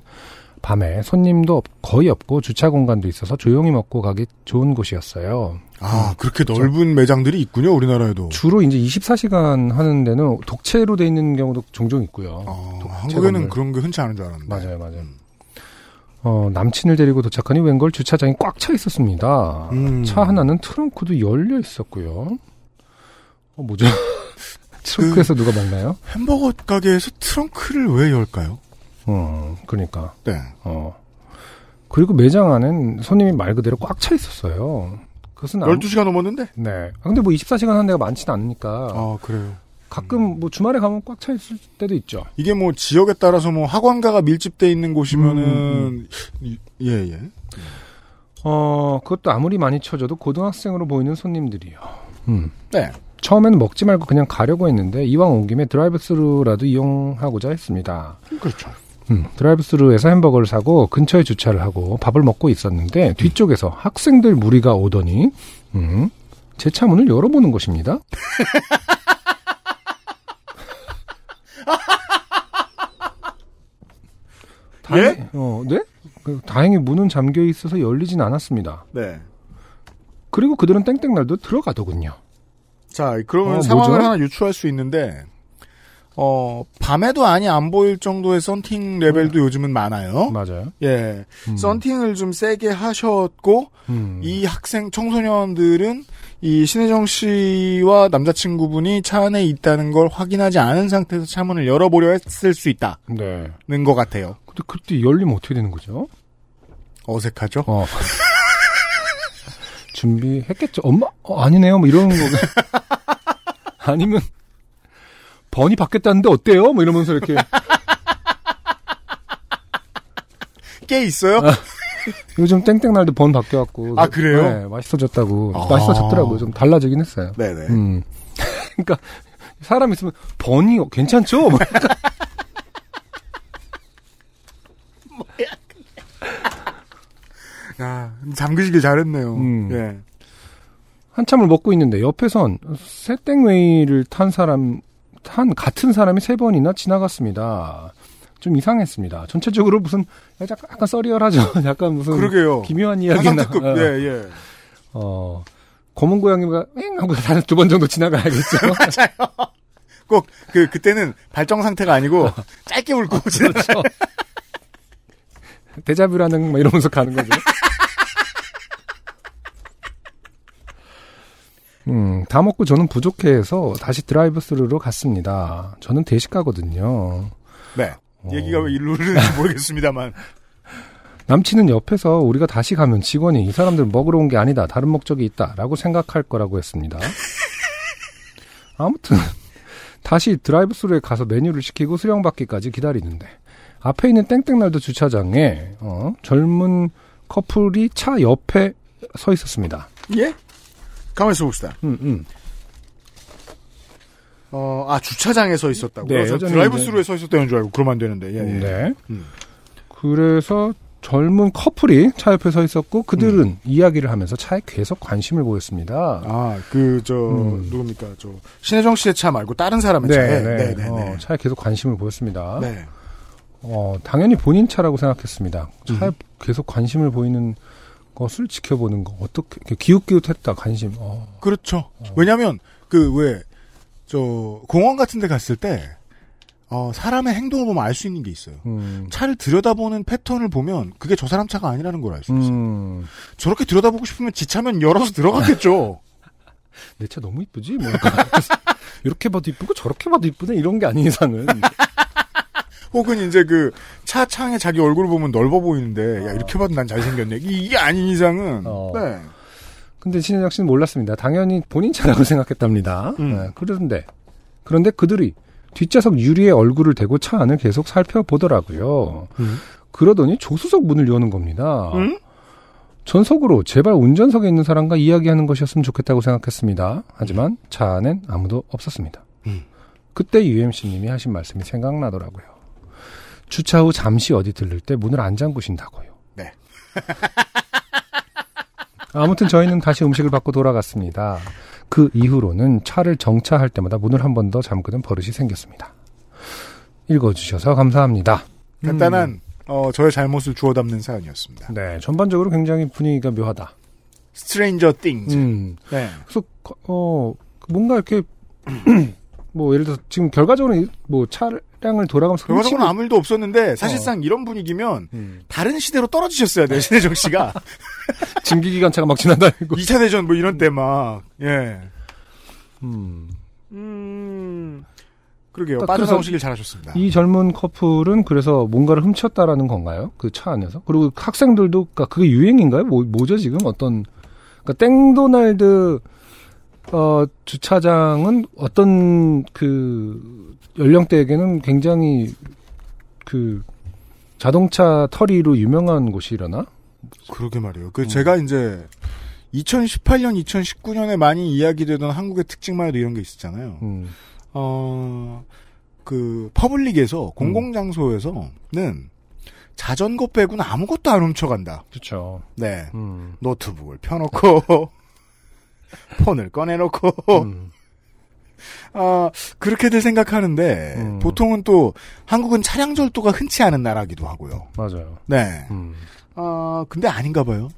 밤에 손님도 없- 거의 없고 주차 공간도 있어서 조용히 먹고 가기 좋은 곳이었어요. 아, 그렇게 넓은 매장들이 있군요, 우리나라에도. 주로 이제 24시간 하는 데는 독채로 돼 있는 경우도 종종 있고요. 어, 독채 한국에는 건물. 그런 게 흔치 않은 줄 알았는데. 맞아요, 맞아요. 음. 어, 남친을 데리고 도착하니 웬걸 주차장이 꽉 차 있었습니다. 음. 차 하나는 트렁크도 열려 있었고요. 어, 뭐죠? 트렁크에서 누가 먹나요? 햄버거 가게에서 트렁크를 왜 열까요? 어, 그러니까. 네. 어. 그리고 매장 안엔 손님이 말 그대로 꽉 차 있었어요. 그것은 아무- 12시간 넘었는데? 네. 아, 근데 뭐 24시간 하는 데가 많지는 않으니까 아, 그래요. 가끔 뭐 주말에 가면 꽉 차 있을 때도 있죠. 이게 뭐 지역에 따라서 뭐 학원가가 밀집돼 있는 곳이면은 음, 이- 예, 예. 어, 그것도 아무리 많이 쳐줘도 고등학생으로 보이는 손님들이요. 음. 네. 처음에는 먹지 말고 그냥 가려고 했는데 이왕 온 김에 드라이브 스루라도 이용하고자 했습니다. 그렇죠. 음, 드라이브 스루에서 햄버거를 사고 근처에 주차를 하고 밥을 먹고 있었는데 뒤쪽에서 학생들 무리가 오더니 음, 제 차 문을 열어보는 것입니다. 다행, 어, 네? 그, 다행히 문은 잠겨 있어서 열리진 않았습니다. 네. 그리고 그들은 땡땡날도 들어가더군요. 자, 그러면 어, 상황을 뭐죠? 하나 유추할 수 있는데 어, 밤에도 안이 안 보일 정도의 썬팅 레벨도 요즘은 많아요. 맞아요. 예. 음. 썬팅을 좀 세게 하셨고 음. 이 학생 청소년들은 이 신혜정 씨와 남자친구분이 차 안에 있다는 걸 확인하지 않은 상태에서 차 문을 열어보려 했을 수 있다는 네. 것 같아요. 근데 그때 열리면 어떻게 되는 거죠? 어색하죠? 어. 준비했겠죠. 엄마? 어, 아니네요. 뭐 이런 거. 아니면 번이 바뀌었다는데 어때요? 뭐 이러면서 이렇게 꽤 있어요? 요즘 땡땡 날도 번 바뀌어갖고 아, 그래요? 네, 맛있어졌다고 아. 맛있어졌더라고요. 좀 달라지긴 했어요. 네네. 음. 그러니까 사람 있으면 번이 괜찮죠? 뭐 아, 잠그시길 잘했네요. 음. 예. 한참을 먹고 있는데 옆에선 새땡웨이를 탄 사람 탄 같은 사람이 세 번이나 지나갔습니다. 좀 이상했습니다. 전체적으로 무슨 약간, 약간 썰리얼하죠. 약간 무슨 그러게요. 기묘한 이야기나 어, 예, 예. 어, 검은 고양이가 엥 하고 두 번 정도 지나가야겠죠. 꼭, 그, 그때는 발정 상태가 아니고, 짧게 울고 지나 그렇죠. 데자뷰라는 뭐 이러면서 가는 거죠. 음, 다 먹고 저는 부족해서 다시 드라이브 스루로 갔습니다. 저는 대식가거든요. 네. 어. 얘기가 왜 일로 흐르는지 모르겠습니다만. 남친은 옆에서 우리가 다시 가면 직원이 이 사람들 먹으러 온 게 아니다. 다른 목적이 있다 라고 생각할 거라고 했습니다. 아무튼 다시 드라이브 스루에 가서 메뉴를 시키고 수령받기까지 기다리는데 앞에 있는 땡땡날드 주차장에 어, 젊은 커플이 차 옆에 서 있었습니다. 예? 가만있어 봅시다. 음, 음. 어, 아, 주차장에 서 있었다고요? 네, 드라이브 스루에 서 있었다는 줄 알고, 그러면 안 되는데, 예, 예. 네. 음. 그래서 젊은 커플이 차 옆에 서 있었고 그들은 이야기를 하면서 차에 계속 관심을 보였습니다. 아, 그, 저, 음. 누굽니까, 저, 신혜정 씨의 차 말고 다른 사람의 네, 차에. 네, 네, 네, 어, 네. 차에 계속 관심을 보였습니다. 네. 어, 당연히 본인 차라고 생각했습니다. 차에 음. 계속 관심을 보이는 것을 지켜보는 거. 어떻게, 기웃기웃했다, 관심. 어, 그렇죠. 왜냐면, 그, 왜, 저, 공원 같은 데 갔을 때, 어, 사람의 행동을 보면 알 수 있는 게 있어요. 음, 차를 들여다보는 패턴을 보면, 그게 저 사람 차가 아니라는 걸 알 수 있어요. 음, 저렇게 들여다보고 싶으면 지 차면 열어서 들어가겠죠. 내 차 너무 이쁘지? 뭐, 이렇게 봐도 이쁘고 저렇게 봐도 이쁘네? 이런 게 아닌 이상은. 혹은 이제 그, 차 창에 자기 얼굴 보면 넓어 보이는데, 야, 이렇게 봐도 난 잘생겼네. 이- 이게 아닌 이상은, 어. 네. 근데 신혜정 씨는 몰랐습니다. 당연히 본인 차라고 생각했답니다. 음. 네, 그런데, 그런데 그들이 뒷좌석 유리에 얼굴을 대고 차 안을 계속 살펴보더라고요. 음. 그러더니 조수석 문을 여는 겁니다. 음? 전속으로 제발 운전석에 있는 사람과 이야기하는 것이었으면 좋겠다고 생각했습니다. 하지만 차 안엔 아무도 없었습니다. 음. 그때 UMC님이 하신 말씀이 생각나더라고요. 주차 후 잠시 어디 들를 때 문을 안 잠그신다고요. 네. 아무튼 저희는 다시 음식을 받고 돌아갔습니다. 그 이후로는 차를 정차할 때마다 문을 한 번 더 잠그는 버릇이 생겼습니다. 읽어주셔서 감사합니다. 간단한, 어, 저의 잘못을 주워 담는 사연이었습니다. 네, 전반적으로 굉장히 분위기가 묘하다. Stranger Things. 음, 네. 그래서 어 뭔가 이렇게 뭐 예를 들어 서 지금 결과적으로 이- 뭐차 량을 돌아가면서 훔치는- 아무 일도 없었는데, 사실상 이런 분위기면, 음, 다른 시대로 떨어지셨어야 돼요, 신혜정 씨가. 증기기관차가 막 지나다니고 2차 대전 뭐 이런 때 막, 예. 음. 음, 그러게요. 딱 빠져나오시길 잘하셨습니다. 이 젊은 커플은 그래서 뭔가를 훔쳤다라는 건가요? 그 차 안에서? 그리고 학생들도 그러니까 그게 유행인가요? 뭐, 뭐죠 지금 어떤 그러니까 땡도날드 어 주차장은 어떤 그 연령대에게는 굉장히 그 자동차 털이로 유명한 곳이려나? 그러게 말이에요. 그 제가 이제 2018년, 2019년에 많이 이야기되던 한국의 특징만 해도 이런 게 있었잖아요. 음. 어, 그 public에서 공공장소에서는 자전거 빼고는 아무것도 안 훔쳐간다. 그렇죠. 네. 음. 노트북을 펴놓고 폰을 꺼내놓고 음. 아 그렇게들 생각하는데 음. 보통은 또 한국은 차량 절도가 흔치 않은 나라기도 하고요. 맞아요. 네. 음. 아 근데 아닌가 봐요.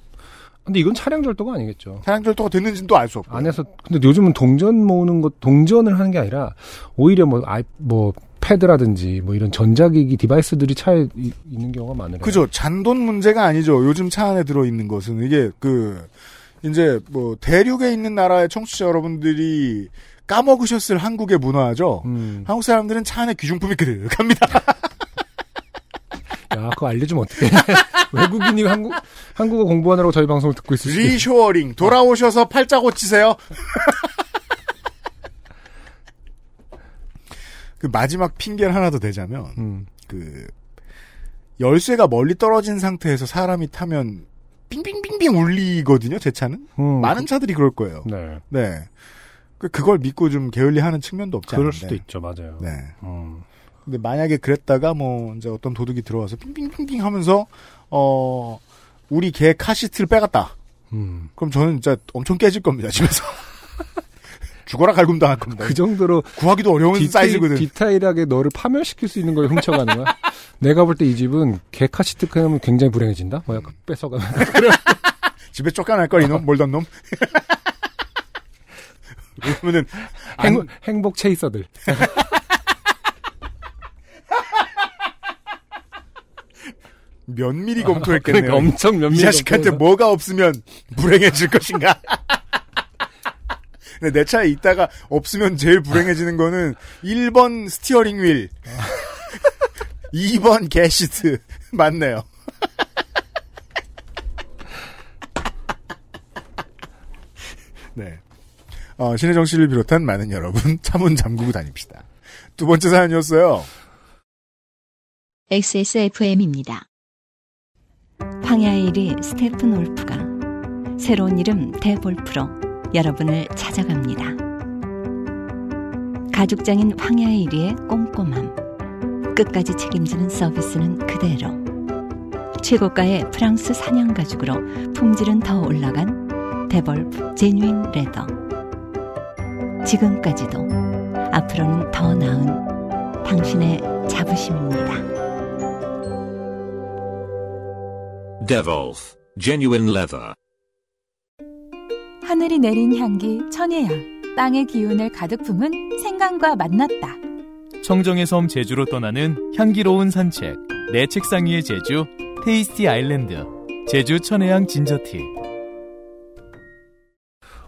근데 이건 차량 절도가 아니겠죠. 차량 절도가 됐는지는 또 알 수 없고. 안에서 근데 요즘은 동전 모으는 것 동전을 하는 게 아니라 오히려 뭐 아이 뭐 패드라든지 뭐 이런 전자기기 device들이 차에 이- 있는 경우가 많으래요. 그죠. 잔돈 문제가 아니죠. 요즘 차 안에 들어 있는 것은. 이게 그, 이제 뭐 대륙에 있는 나라의 청취자 여러분들이 까먹으셨을 한국의 문화죠. 음. 한국 사람들은 차 안에 귀중품이 그득합니다. 야, 그거 알려주면 어떡해. 외국인이 한국, 한국어 공부하느라고 저희 방송을 듣고 있을 수도 있 리쇼어링. 돌아오셔서 팔자 고치세요. 그 마지막 핑계를 하나 더 대자면, 음. 그, 열쇠가 멀리 떨어진 상태에서 사람이 타면 빙빙빙빙 울리거든요, 제 차는. 음, 많은 차들이 그럴 거예요. 네. 네. 그- 그걸 믿고 좀 게을리하는 측면도 없지 그럴 않은데. 수도 있죠, 맞아요. 네. 음. 근데 만약에 그랬다가 뭐 이제 어떤 도둑이 들어와서 빙빙빙빙 하면서 어 우리 개 카시트를 빼갔다. 음. 그럼 저는 진짜 엄청 깨질 겁니다, 집에서. 죽어라 갈굼 당할 겁니다. 그 정도로 구하기도 어려운 디테일, 사이즈거든. 디테일하게 너를 파멸시킬 수 있는 걸 훔쳐가는 거야. 내가 볼 때 이 집은 개 카시트 크면 굉장히 불행해진다. 뭐 약간 뺏어가. 집에 쫓겨날 걸 이놈 몰던 놈. 그러면은 안- 행, 행복 체이서들. 면밀히 검토했겠네요. 그러니까 엄청 면밀히 이 자식한테 검토해서. 뭐가 없으면 불행해질 것인가? 근데 내 차에 있다가 없으면 제일 불행해지는 거는 1번 스티어링 휠, 2번 카시트 맞네요. 네. 어, 신혜정 씨를 비롯한 많은 여러분 차문 잠그고 다닙시다. 두 번째 사연이었어요. XSFM입니다. 황야의 이리 스테픈울프가 새로운 이름 데볼프로 여러분을 찾아갑니다. 가죽장인 황야의 이리의 꼼꼼함, 끝까지 책임지는 서비스는 그대로. 최고가의 프랑스산 양가죽으로 품질은 더 올라간 데볼프 genuine leather. 지금까지도 앞으로는 더 나은 당신의 자부심입니다. Devolf, genuine leather. 하늘이 내린 향기 천혜향 땅의 기운을 가득 품은 생강과 만났다. 청정의 섬 제주로 떠나는 향기로운 산책. 내 책상 위의 제주, 테이스티 아일랜드. 제주 천혜향 진저티.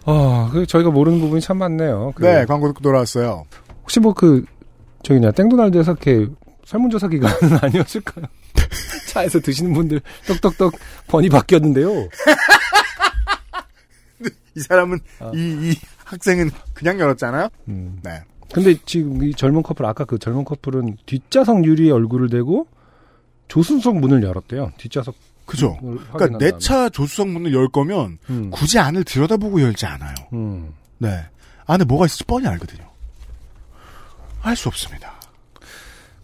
아, 그 저희가 모르는 부분이 참 많네요. 그 네, 광고 듣고 돌아왔어요. 혹시 뭐 그 저기 냐 땡도날드에서 이렇게 설문조사 기간은 아니었을까요? 차에서 드시는 분들 똑똑똑 번이 바뀌었는데요. 이 사람은 아. 이, 이 학생은 그냥 열었잖아요. 음. 네. 근데 지금 이 젊은 커플 아까 그 젊은 커플은 뒷좌석 유리에 얼굴을 대고 조수석 문을 열었대요. 뒷좌석 그죠. 을 그러니까 내. 차 조수석 문을 열 거면 음. 굳이 안을 들여다보고 열지 않아요. 음. 네. 안에 뭐가 있을지 뻔히 알거든요. 알 수 없습니다.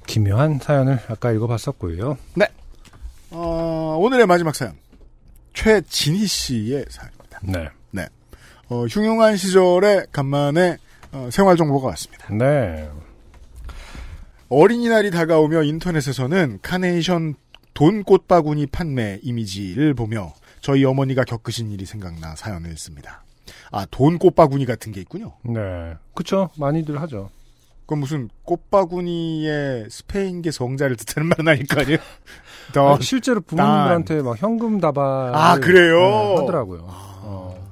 기묘한 사연을 아까 읽어봤었고요. 어, 오늘의 마지막 사연. 최진희 씨의 사연입니다. 네. 어, 흉흉한 시절에 간만에 어, 생활 정보가 왔습니다. 네. 어린이날이 다가오며 인터넷에서는 카네이션 돈 꽃바구니 판매 이미지를 보며 저희 어머니가 겪으신 일이 생각나 사연을 씁니다. 아, 돈 꽃바구니 같은 게 있군요. 네. 그쵸. 많이들 하죠. 그건 무슨 꽃바구니의 스페인계 성자를 뜻하는 말은 아닐 거 아니에요? 더, 아, 실제로 부모님들한테 막 현금 다발 아, 그래요? 하더라고요. 어,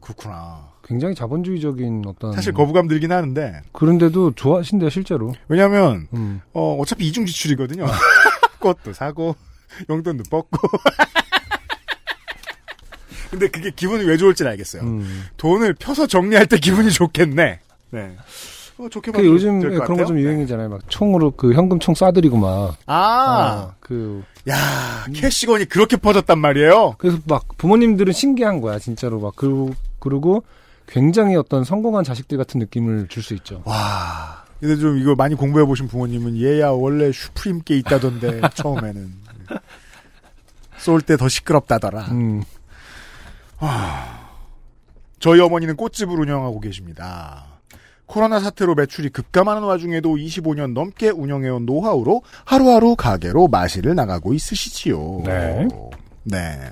그렇구나. 굉장히 자본주의적인 어떤 사실 거부감 들긴 하는데, 그런데도 좋아하신대요 실제로. 왜냐면, 음. 어, 어차피 이중 지출이거든요. 꽃도 사고, 용돈도 뽑고. 근데 그게 기분이 왜 좋을지 알겠어요. 음. 돈을 펴서 정리할 때 기분이 좋겠네. 네. 어, 좋게 그 요즘 될것 그런 거 좀. 유행이잖아요. 막 총으로 그 현금 총 쏴드리고 막. 아, 어, 그 야, 캐시건이 그렇게 퍼졌단 말이에요. 그래서 막 부모님들은 신기한 거야 진짜로 막 그리고 그리고 굉장히 어떤 성공한 자식들 같은 느낌을 줄 수 있죠. 와. 근데 좀 이거 많이 공부해 보신 부모님은 얘야 원래 슈프림께 있다던데 처음에는 쏠 때 더 시끄럽다더라. 음. 저희 어머니는 꽃집을 운영하고 계십니다. 코로나 사태로 매출이 급감하는 와중에도 25년 넘게 운영해온 노하우로 하루하루 가게로 마실을 나가고 있으시지요. 네. 네.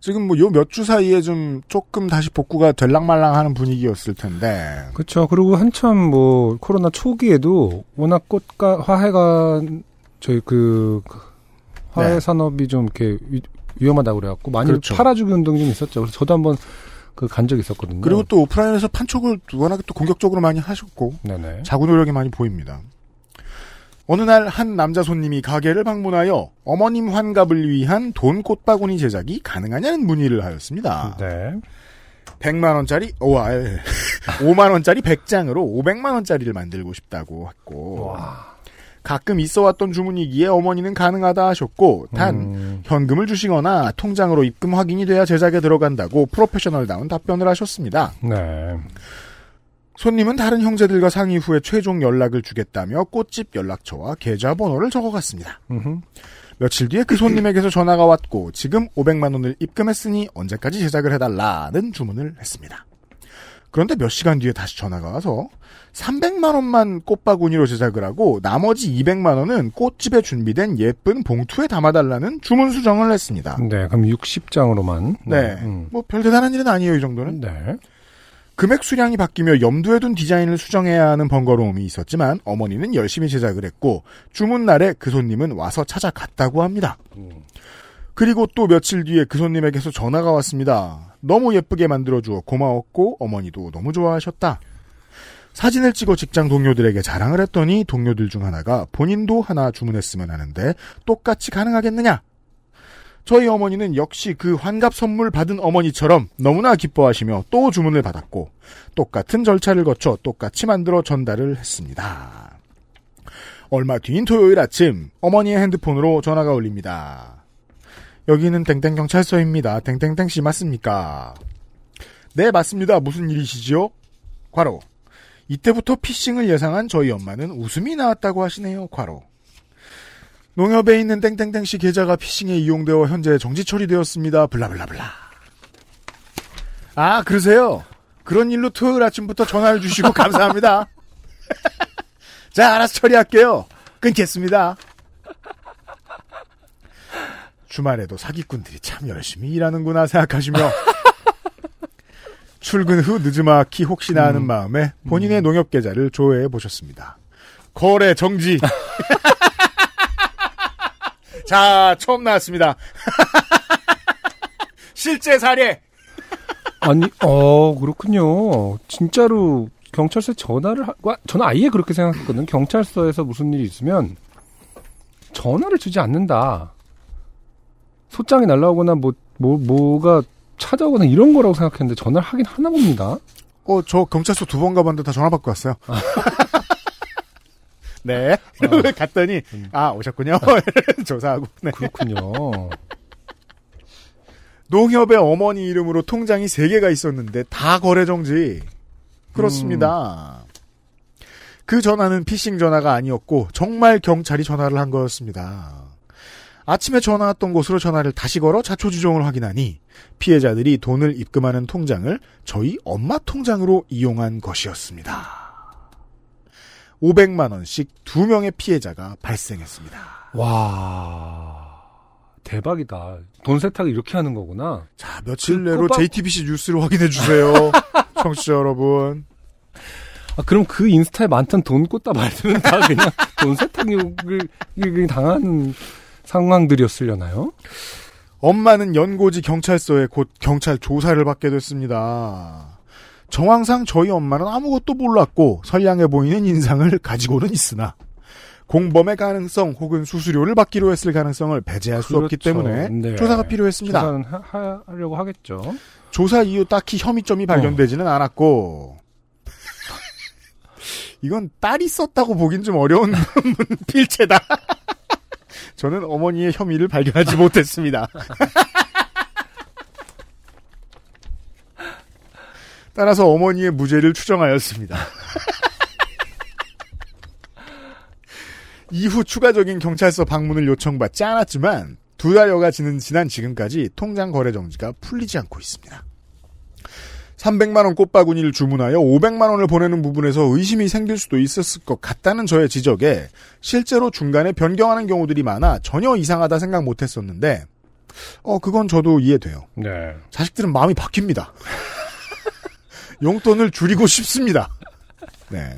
지금 뭐 요 몇 주 사이에 좀 조금 다시 복구가 될랑말랑하는 분위기였을 텐데. 그렇죠. 그리고 한참 뭐 코로나 초기에도 워낙 꽃가 화해가 저희 그 화해 네. 산업이 좀 이렇게 위, 위험하다고 그래갖고 많이 그렇죠. 팔아주기 운동이 좀 있었죠. 그래서 저도 한번 그 간 적이 있었거든요. 그리고 또 오프라인에서 판촉을 워낙에 또 공격적으로 많이 하셨고 네네. 자구 노력이 많이 보입니다. 어느 날 한 남자 손님이 가게를 방문하여 어머님 환갑을 위한 돈 꽃바구니 제작이 가능하냐는 문의를 하였습니다. 네. 100만 원짜리 오와 5만 원짜리 100장으로 500만 원짜리를 만들고 싶다고 했고 가끔 있어 왔던 주문이기에 어머니는 가능하다 하셨고 단 음, 현금을 주시거나 통장으로 입금 확인이 돼야 제작에 들어간다고 프로페셔널다운 답변을 하셨습니다. 네. 손님은 다른 형제들과 상의 후에 최종 연락을 주겠다며 꽃집 연락처와 계좌번호를 적어갔습니다. 며칠 뒤에 그 손님에게서 전화가 왔고 지금 500만 원을 입금했으니 언제까지 제작을 해달라는 주문을 했습니다. 그런데 몇 시간 뒤에 다시 전화가 와서 300만 원만 꽃바구니로 제작을 하고 나머지 200만 원은 꽃집에 준비된 예쁜 봉투에 담아달라는 주문 수정을 했습니다. 네, 그럼 60장으로만. 네, 음. 뭐별 대단한 일은 아니에요 이 정도는. 네. 금액 수량이 바뀌며 염두에 둔 디자인을 수정해야 하는 번거로움이 있었지만 어머니는 열심히 제작을 했고 주문 날에 그 손님은 와서 찾아갔다고 합니다. 그리고 또 며칠 뒤에 그 손님에게서 전화가 왔습니다. 너무 예쁘게 만들어 주어 고마웠고 어머니도 너무 좋아하셨다. 사진을 찍어 직장 동료들에게 자랑을 했더니 동료들 중 하나가 본인도 하나 주문했으면 하는데 똑같이 가능하겠느냐? 저희 어머니는 역시 그 환갑 선물 받은 어머니처럼 너무나 기뻐하시며 또 주문을 받았고 똑같은 절차를 거쳐 똑같이 만들어 전달을 했습니다. 얼마 뒤인 토요일 아침 어머니의 핸드폰으로 전화가 울립니다. 여기는 땡땡 경찰서입니다. 땡땡땡 씨 맞습니까? 네 맞습니다. 무슨 일이시죠? 과로. 이때부터 피싱을 예상한 저희 엄마는 웃음이 나왔다고 하시네요. 과로. 농협에 있는 땡땡땡 씨 계좌가 피싱에 이용되어 현재 정지 처리되었습니다. 블라블라블라. 아, 그러세요? 그런 일로 토요일 아침부터 전화를 주시고 감사합니다. 자, 알아서 처리할게요. 끊겠습니다. 주말에도 사기꾼들이 참 열심히 일하는구나 생각하시며 출근 후 늦음막히 혹시나 하는 마음에 본인의 농협 계좌를 조회해 보셨습니다. 거래 정지. 자, 처음 나왔습니다. 실제 사례. 아니, 어, 그렇군요. 진짜로 경찰서에 전화를, 하, 와, 저는 아예 그렇게 생각했거든요. 경찰서에서 무슨 일이 있으면 전화를 주지 않는다. 소장이 날라오거나 뭐, 뭐, 뭐가 찾아오거나 이런 거라고 생각했는데 전화를 하긴 하나 봅니다. 어, 저 경찰서 두 번 가봤는데 다 전화 받고 왔어요. 네. 갔더니, 아, 오셨군요. 조사하고. 네. 그렇군요. 농협의 어머니 이름으로 통장이 3개가 있었는데 다 거래 정지. 그렇습니다. 그 전화는 피싱 전화가 아니었고 정말 경찰이 전화를 한 거였습니다. 아침에 전화 왔던 곳으로 전화를 다시 걸어 자초지종을 확인하니 피해자들이 돈을 입금하는 통장을 저희 엄마 통장으로 이용한 것이었습니다. 500만 원씩 두 명의 피해자가 발생했습니다. 와. 대박이다. 돈 세탁을 이렇게 하는 거구나. 자, 며칠 그 내로 꼬박- JTBC 뉴스를 확인해 주세요. 청취자 여러분. 아, 그럼 그 인스타에 많던 돈 꽂다 말들은 다 그냥 돈 세탁욕을 을 당한 상황들이었으려나요? 엄마는 연고지 경찰서에 곧 경찰 조사를 받게 됐습니다. 정황상 저희 엄마는 아무것도 몰랐고 선량해 보이는 인상을 가지고는 있으나 공범의 가능성 혹은 수수료를 받기로 했을 가능성을 배제할 수 없기 그렇죠. 때문에 네. 조사가 필요했습니다. 조사는 하, 하- 하려고 하겠죠. 조사 이후 딱히 혐의점이 발견되지는 않았고 이건 딸이 썼다고 보긴 좀 어려운 필체다. 저는 어머니의 혐의를 발견하지 못했습니다. 따라서 어머니의 무죄를 추정하였습니다. 이후 추가적인 경찰서 방문을 요청받지 않았지만 두 달여가 지는 지난 지금까지 통장 거래 정지가 풀리지 않고 있습니다. 300만원 꽃바구니를 주문하여 500만원을 보내는 부분에서 의심이 생길 수도 있었을 것 같다는 저의 지적에 실제로 중간에 변경하는 경우들이 많아 전혀 이상하다 생각 못 했었는데, 어, 그건 저도 이해돼요. 네. 자식들은 마음이 바뀝니다. 용돈을 줄이고 싶습니다. 네.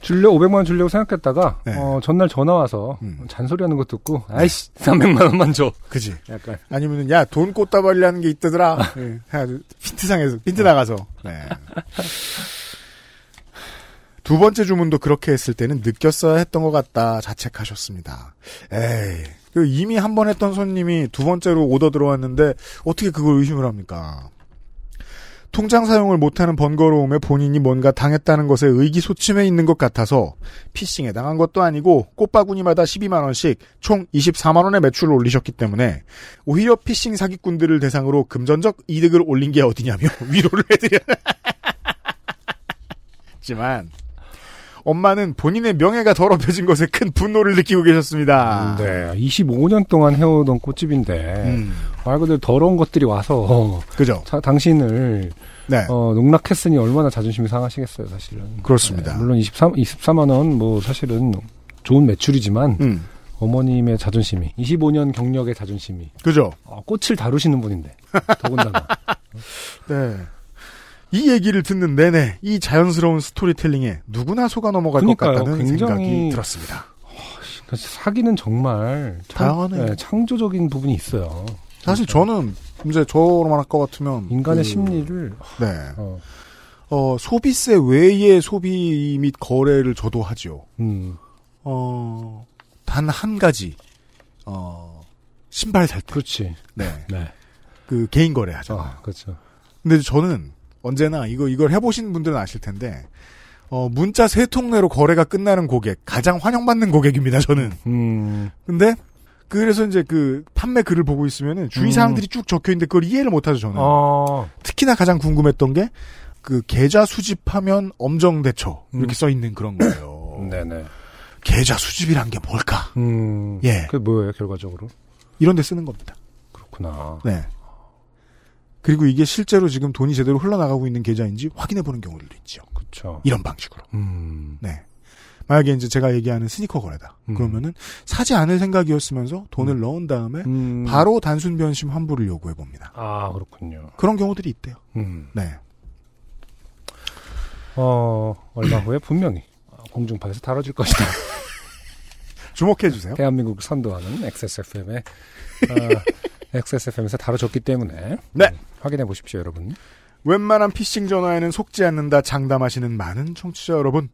줄려 500만 원 주려고 생각했다가 네. 어, 전날 전화 와서 음. 잔소리하는 거 듣고 아이씨 300만 원만 줘. 그지. 약간 아니면은, 야, 돈 꽃다발이라는 게 있더더라. 예, 해가지고, 핀트상에서, 핀트 나가서. 네. 두 번째 주문도 그렇게 했을 때는 느꼈어야 했던 것 같다 자책하셨습니다. 에이, 그 이미 한 번 했던 손님이 두 번째로 오더 들어왔는데 어떻게 그걸 의심을 합니까? 통장 사용을 못하는 번거로움에 본인이 뭔가 당했다는 것에 의기소침해 있는 것 같아서 피싱에 당한 것도 아니고 꽃바구니마다 12만 원씩 총 24만 원의 매출을 올리셨기 때문에 오히려 피싱 사기꾼들을 대상으로 금전적 이득을 올린 게 어디냐며 위로를 해드려. 지만 엄마는 본인의 명예가 더럽혀진 것에 큰 분노를 느끼고 계셨습니다. 네, 25년 동안 해오던 꽃집인데 음, 말 그대로 더러운 것들이 와서 그죠? 자, 당신을 네. 어, 농락했으니 얼마나 자존심이 상하시겠어요, 사실은. 그렇습니다. 네, 물론 23, 24만 원 뭐 사실은 좋은 매출이지만 음, 어머님의 자존심이 25년 경력의 자존심이 그죠? 어, 꽃을 다루시는 분인데 더군다나 네. 이 얘기를 듣는 내내 이 자연스러운 스토리텔링에 누구나 속아 넘어갈 그러니까요. 것 같다는 굉장히- 생각이 들었습니다. 그래서 사기는 정말 창, 다양하네요. 네, 창조적인 부분이 있어요. 사실 저는 이제 저로만 할 것 같으면 인간의 그- 심리를 네. 어, 어, 소비세 외의 소비 및 거래를 저도 하죠. 음, 어, 단 한 가지, 어, 신발 살 때. 그렇지. 네. 네. 그 개인 거래 하죠. 아, 그렇죠. 근데 저는 언제나 이거, 이걸 해 보신 분들은 아실 텐데, 어, 문자 세 통 내로 거래가 끝나는 고객, 가장 환영받는 고객입니다, 저는. 음, 근데, 그래서 이제 그 판매 글을 보고 있으면은 주의 사항들이 쭉 적혀 있는데 그걸 이해를 못하죠, 저는. 어, 특히나 가장 궁금했던 게, 그 계좌 수집하면 엄정 대처 이렇게 음. 써 있는 그런 거예요. 네네. 계좌 수집이란 게 뭘까? 음, 예. 그게 뭐예요, 결과적으로? 이런 데 쓰는 겁니다. 그렇구나. 네. 그리고 이게 실제로 지금 돈이 제대로 흘러나가고 있는 계좌인지 확인해 보는 경우들도 있죠. 그렇죠. 이런 방식으로. 음, 네. 만약에 이제 제가 얘기하는 스니커 거래다. 음. 그러면은 사지 않을 생각이었으면서 돈을 넣은 다음에 음, 바로 단순 변심 환불을 요구해 봅니다. 아, 그렇군요. 그런 경우들이 있대요. 음, 네. 어, 얼마 후에 분명히 공중파에서 다뤄질 것이다. 주목해 주세요. 대한민국 선도하는 XSFM의 어, XSFM에서 다뤄졌기 때문에 네. 음, 확인해 보십시오, 여러분. 웬만한 피싱 전화에는 속지 않는다 장담하시는 많은 청취자 여러분.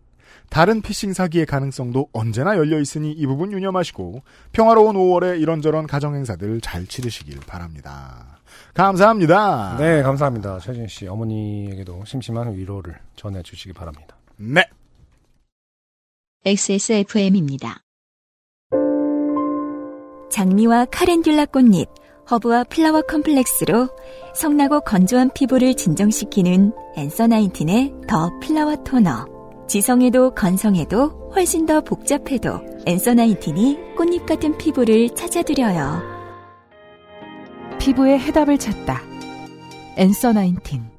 다른 피싱 사기의 가능성도 언제나 열려 있으니 이 부분 유념하시고 평화로운 5월에 이런저런 가정 행사들 잘 치르시길 바랍니다. 감사합니다. 네, 감사합니다. 최진 씨 어머니에게도 심심한 위로를 전해 주시기 바랍니다. 네. XSFM입니다. 장미와 카렌듈라 꽃잎, 허브와 flower complex로 성나고 건조한 피부를 진정시키는 앤서 나인틴의 더 플라워 토너. 지성에도 건성에도 훨씬 더 복잡해도 앤서 나인틴이 꽃잎 같은 피부를 찾아드려요. 피부의 해답을 찾다. 앤서 나인틴.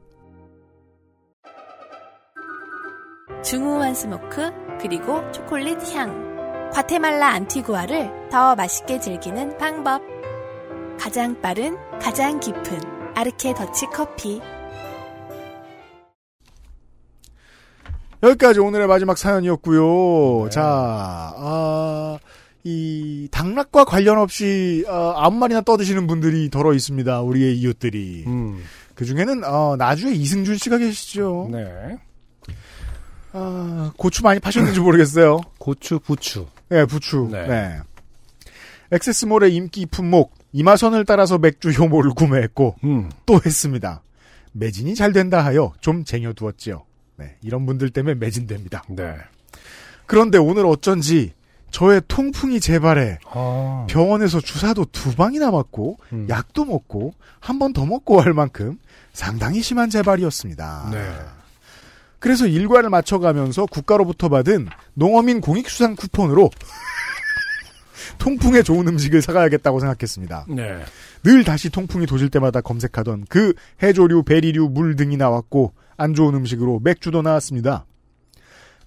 중후한 스모크 그리고 초콜릿 향. 과테말라 안티구아를 더 맛있게 즐기는 방법. 가장 빠른, 가장 깊은 아르케 더치 커피. 여기까지 오늘의 마지막 사연이었고요. 네. 자, 아, 이 당락과 관련 없이 아, 아무 말이나 떠드시는 분들이 더러 있습니다. 우리의 이웃들이. 음, 그 중에는 어, 나주에 이승준 씨가 계시죠. 네. 아, 고추 많이 파셨는지 모르겠어요. 고추, 부추. 네, 부추. 네. 네. 엑세스몰의 인기 품목 이마선을 따라서 맥주 효모를 구매했고 음, 또 했습니다. 매진이 잘 된다 하여 좀 쟁여두었지요. 네, 이런 분들 때문에 매진됩니다. 네. 그런데 오늘 어쩐지 저의 통풍이 재발해 아, 병원에서 주사도 두 방이나 맞고 음. 약도 먹고 한 번 더 먹고 할 만큼 상당히 심한 재발이었습니다. 네. 그래서 일과를 맞춰가면서 국가로부터 받은 농어민 공익수상 쿠폰으로 통풍에 좋은 음식을 사가야겠다고 생각했습니다. 네. 늘 다시 통풍이 도질 때마다 검색하던 그 해조류, 베리류, 물 등이 나왔고 안 좋은 음식으로 맥주도 나왔습니다.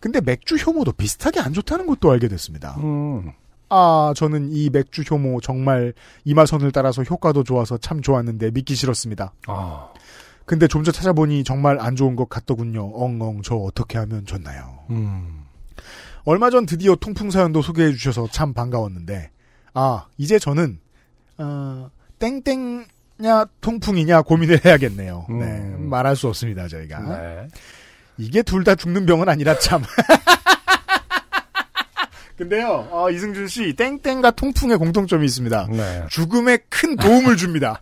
근데 맥주 효모도 비슷하게 안 좋다는 것도 알게 됐습니다. 음, 아, 저는 이 맥주 효모 정말 이마선을 따라서 효과도 좋아서 참 좋았는데 믿기 싫었습니다. 아, 근데 좀 더 찾아보니 정말 안 좋은 것 같더군요. 엉엉 저 어떻게 하면 좋나요? 음, 얼마 전 드디어 통풍 사연도 소개해 주셔서 참 반가웠는데 아 이제 저는 어, 땡땡 냐 통풍이냐 고민을 해야겠네요. 음. 네, 말할 수 없습니다 저희가 네. 이게 둘 다 죽는 병은 아니라 참. 근데요 어, 이승준 씨 땡땡과 통풍의 공통점이 있습니다. 네. 죽음에 큰 도움을 줍니다.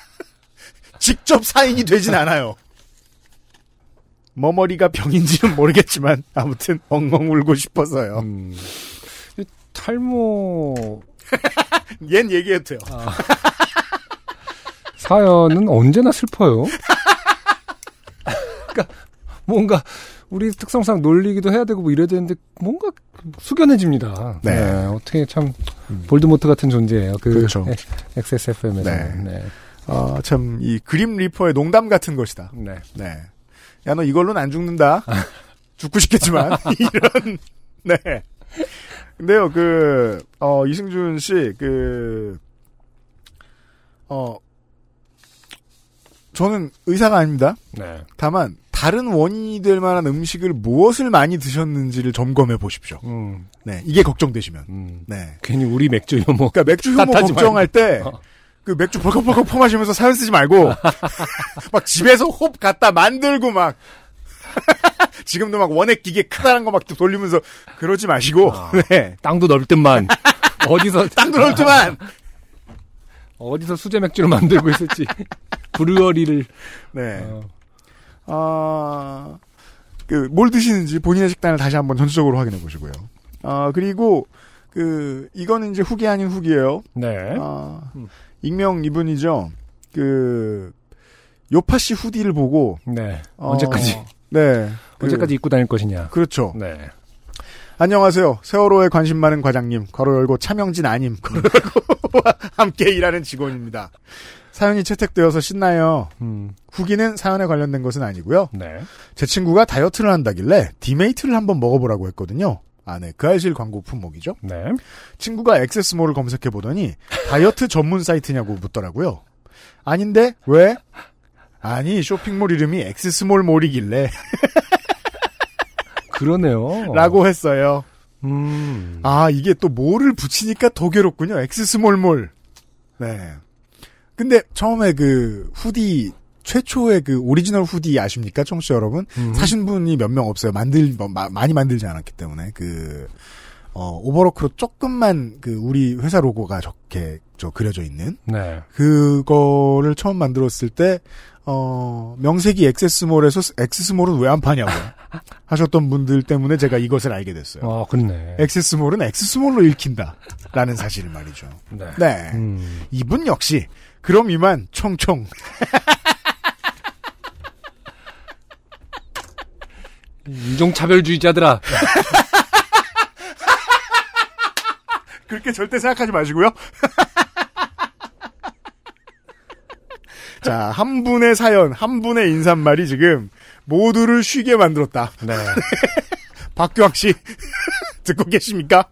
직접 사인이 되진 않아요. 머머리가 병인지는 모르겠지만 아무튼 엉엉 울고 싶어서요. 음, 이 탈모 얜 얘기해도 돼요. 사연은 언제나 슬퍼요. 그러니까 뭔가 우리 특성상 놀리기도 해야 되고 뭐 이래야 되는데 뭔가 숙연해집니다. 네. 어떻게 참 음. 볼드모트 같은 존재예요. 그 그렇죠. XSFM에서. 네. 네. 어, 참, 이 그림 리퍼의 농담 같은 것이다. 네. 네. 야, 너 이걸로는 안 죽는다. 죽고 싶겠지만. 이런, 네. 근데요, 그, 어, 이승준 씨, 그, 어, 저는 의사가 아닙니다. 네. 다만, 다른 원인이 될 만한 음식을 무엇을 많이 드셨는지를 점검해 보십시오. 음, 네. 이게 걱정되시면. 음. 네. 괜히 우리 맥주 혐오. 그러니까 맥주 혐오 걱정할 때, 어. 그 맥주 벌컥벌컥 퍼마시면서 사연 쓰지 말고, 막 집에서 홉 갖다 만들고 막, 지금도 막 원액 기계 크다란 거 막 돌리면서 그러지 마시고, 아. 네. 땅도 넓을 듯만. 어디서. 땅 들었지만, 어디서 수제 맥주를 만들고 있을지. 브루어리를. 네. 어, 아, 그, 뭘 드시는지 본인의 식단을 다시 한번 전체적으로 확인해 보시고요. 아, 그리고, 그, 이거는 이제 후기 아닌 후기예요 네. 아, 음. 익명 이분이죠. 그, 요파 씨 후디를 보고, 네. 어, 언제까지, 네. 그, 언제까지 입고 다닐 것이냐. 그렇죠. 네. 안녕하세요. 세월호에 관심 많은 과장님, 괄호 열고 차명진 아님, 괄호 열고와 함께 일하는 직원입니다. 사연이 채택되어서 신나요. 음, 후기는 사연에 관련된 것은 아니고요. 네. 제 친구가 다이어트를 한다길래 디메이트를 한번 먹어보라고 했거든요. 아, 네. 그 알실 광고 품목이죠. 네. 친구가 XS몰을 검색해 보더니 다이어트 전문 사이트냐고 묻더라고요. 아닌데 왜? 아니 쇼핑몰 이름이 X-small 몰이길래 그러네요. 라고 했어요. 음. 아 이게 또 몰을 붙이니까 더 괴롭군요. X-small몰. 네. 근데 처음에 그 후디 최초의 그 오리지널 후디 아십니까, 청취자 여러분? 음. 사신 분이 몇 명 없어요. 만들 뭐, 마- 많이 만들지 않았기 때문에 그 어, 오버로크로 조금만 그 우리 회사 로고가 적게 저 그려져 있는 네. 그거를 처음 만들었을 때 어, 명색이 XS몰에서 X-small은 왜 안 파냐고 하셨던 분들 때문에 제가 이것을 알게 됐어요. 아, 그렇네. XS몰은 X-small로 읽힌다. 라는 사실을 말이죠. 네. 네. 음. 이분 역시, 그럼 이만, 총총. 인종차별주의자들아. 그렇게 절대 생각하지 마시고요. 자, 한 분의 사연, 한 분의 인사말이 지금 모두를 쉬게 만들었다. 네. 박규학 씨, 듣고 계십니까?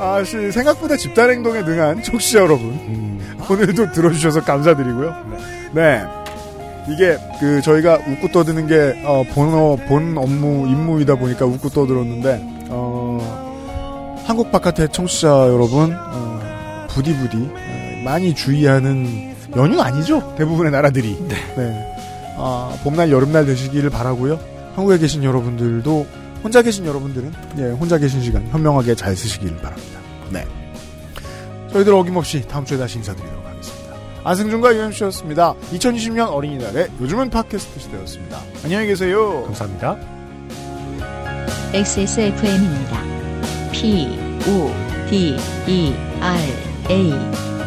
아, 씨, 생각보다 집단 행동에 능한 청취자 여러분. 음. 오늘도 들어주셔서 감사드리고요. 네. 이게, 그, 저희가 웃고 떠드는 게, 어, 본어, 본 업무, 임무이다 보니까 웃고 떠들었는데, 어, 한국 바깥의 청취자 여러분, 어, 부디부디, 어, 많이 주의하는 연휴 아니죠? 대부분의 나라들이. 네. 아, 봄날, 여름날 되시기를 바라고요 한국에 계신 여러분들도, 혼자 계신 여러분들은, 예, 혼자 계신 시간 현명하게 잘 쓰시길 바랍니다. 네. 저희들 어김없이 다음 주에 다시 인사드리도록 하겠습니다. 안승준과 UMC였습니다. 2020년 어린이날에 요즘은 팟캐스트 시대였습니다. 안녕히 계세요. 감사합니다. XSFM입니다. P, O, D, E, R, A.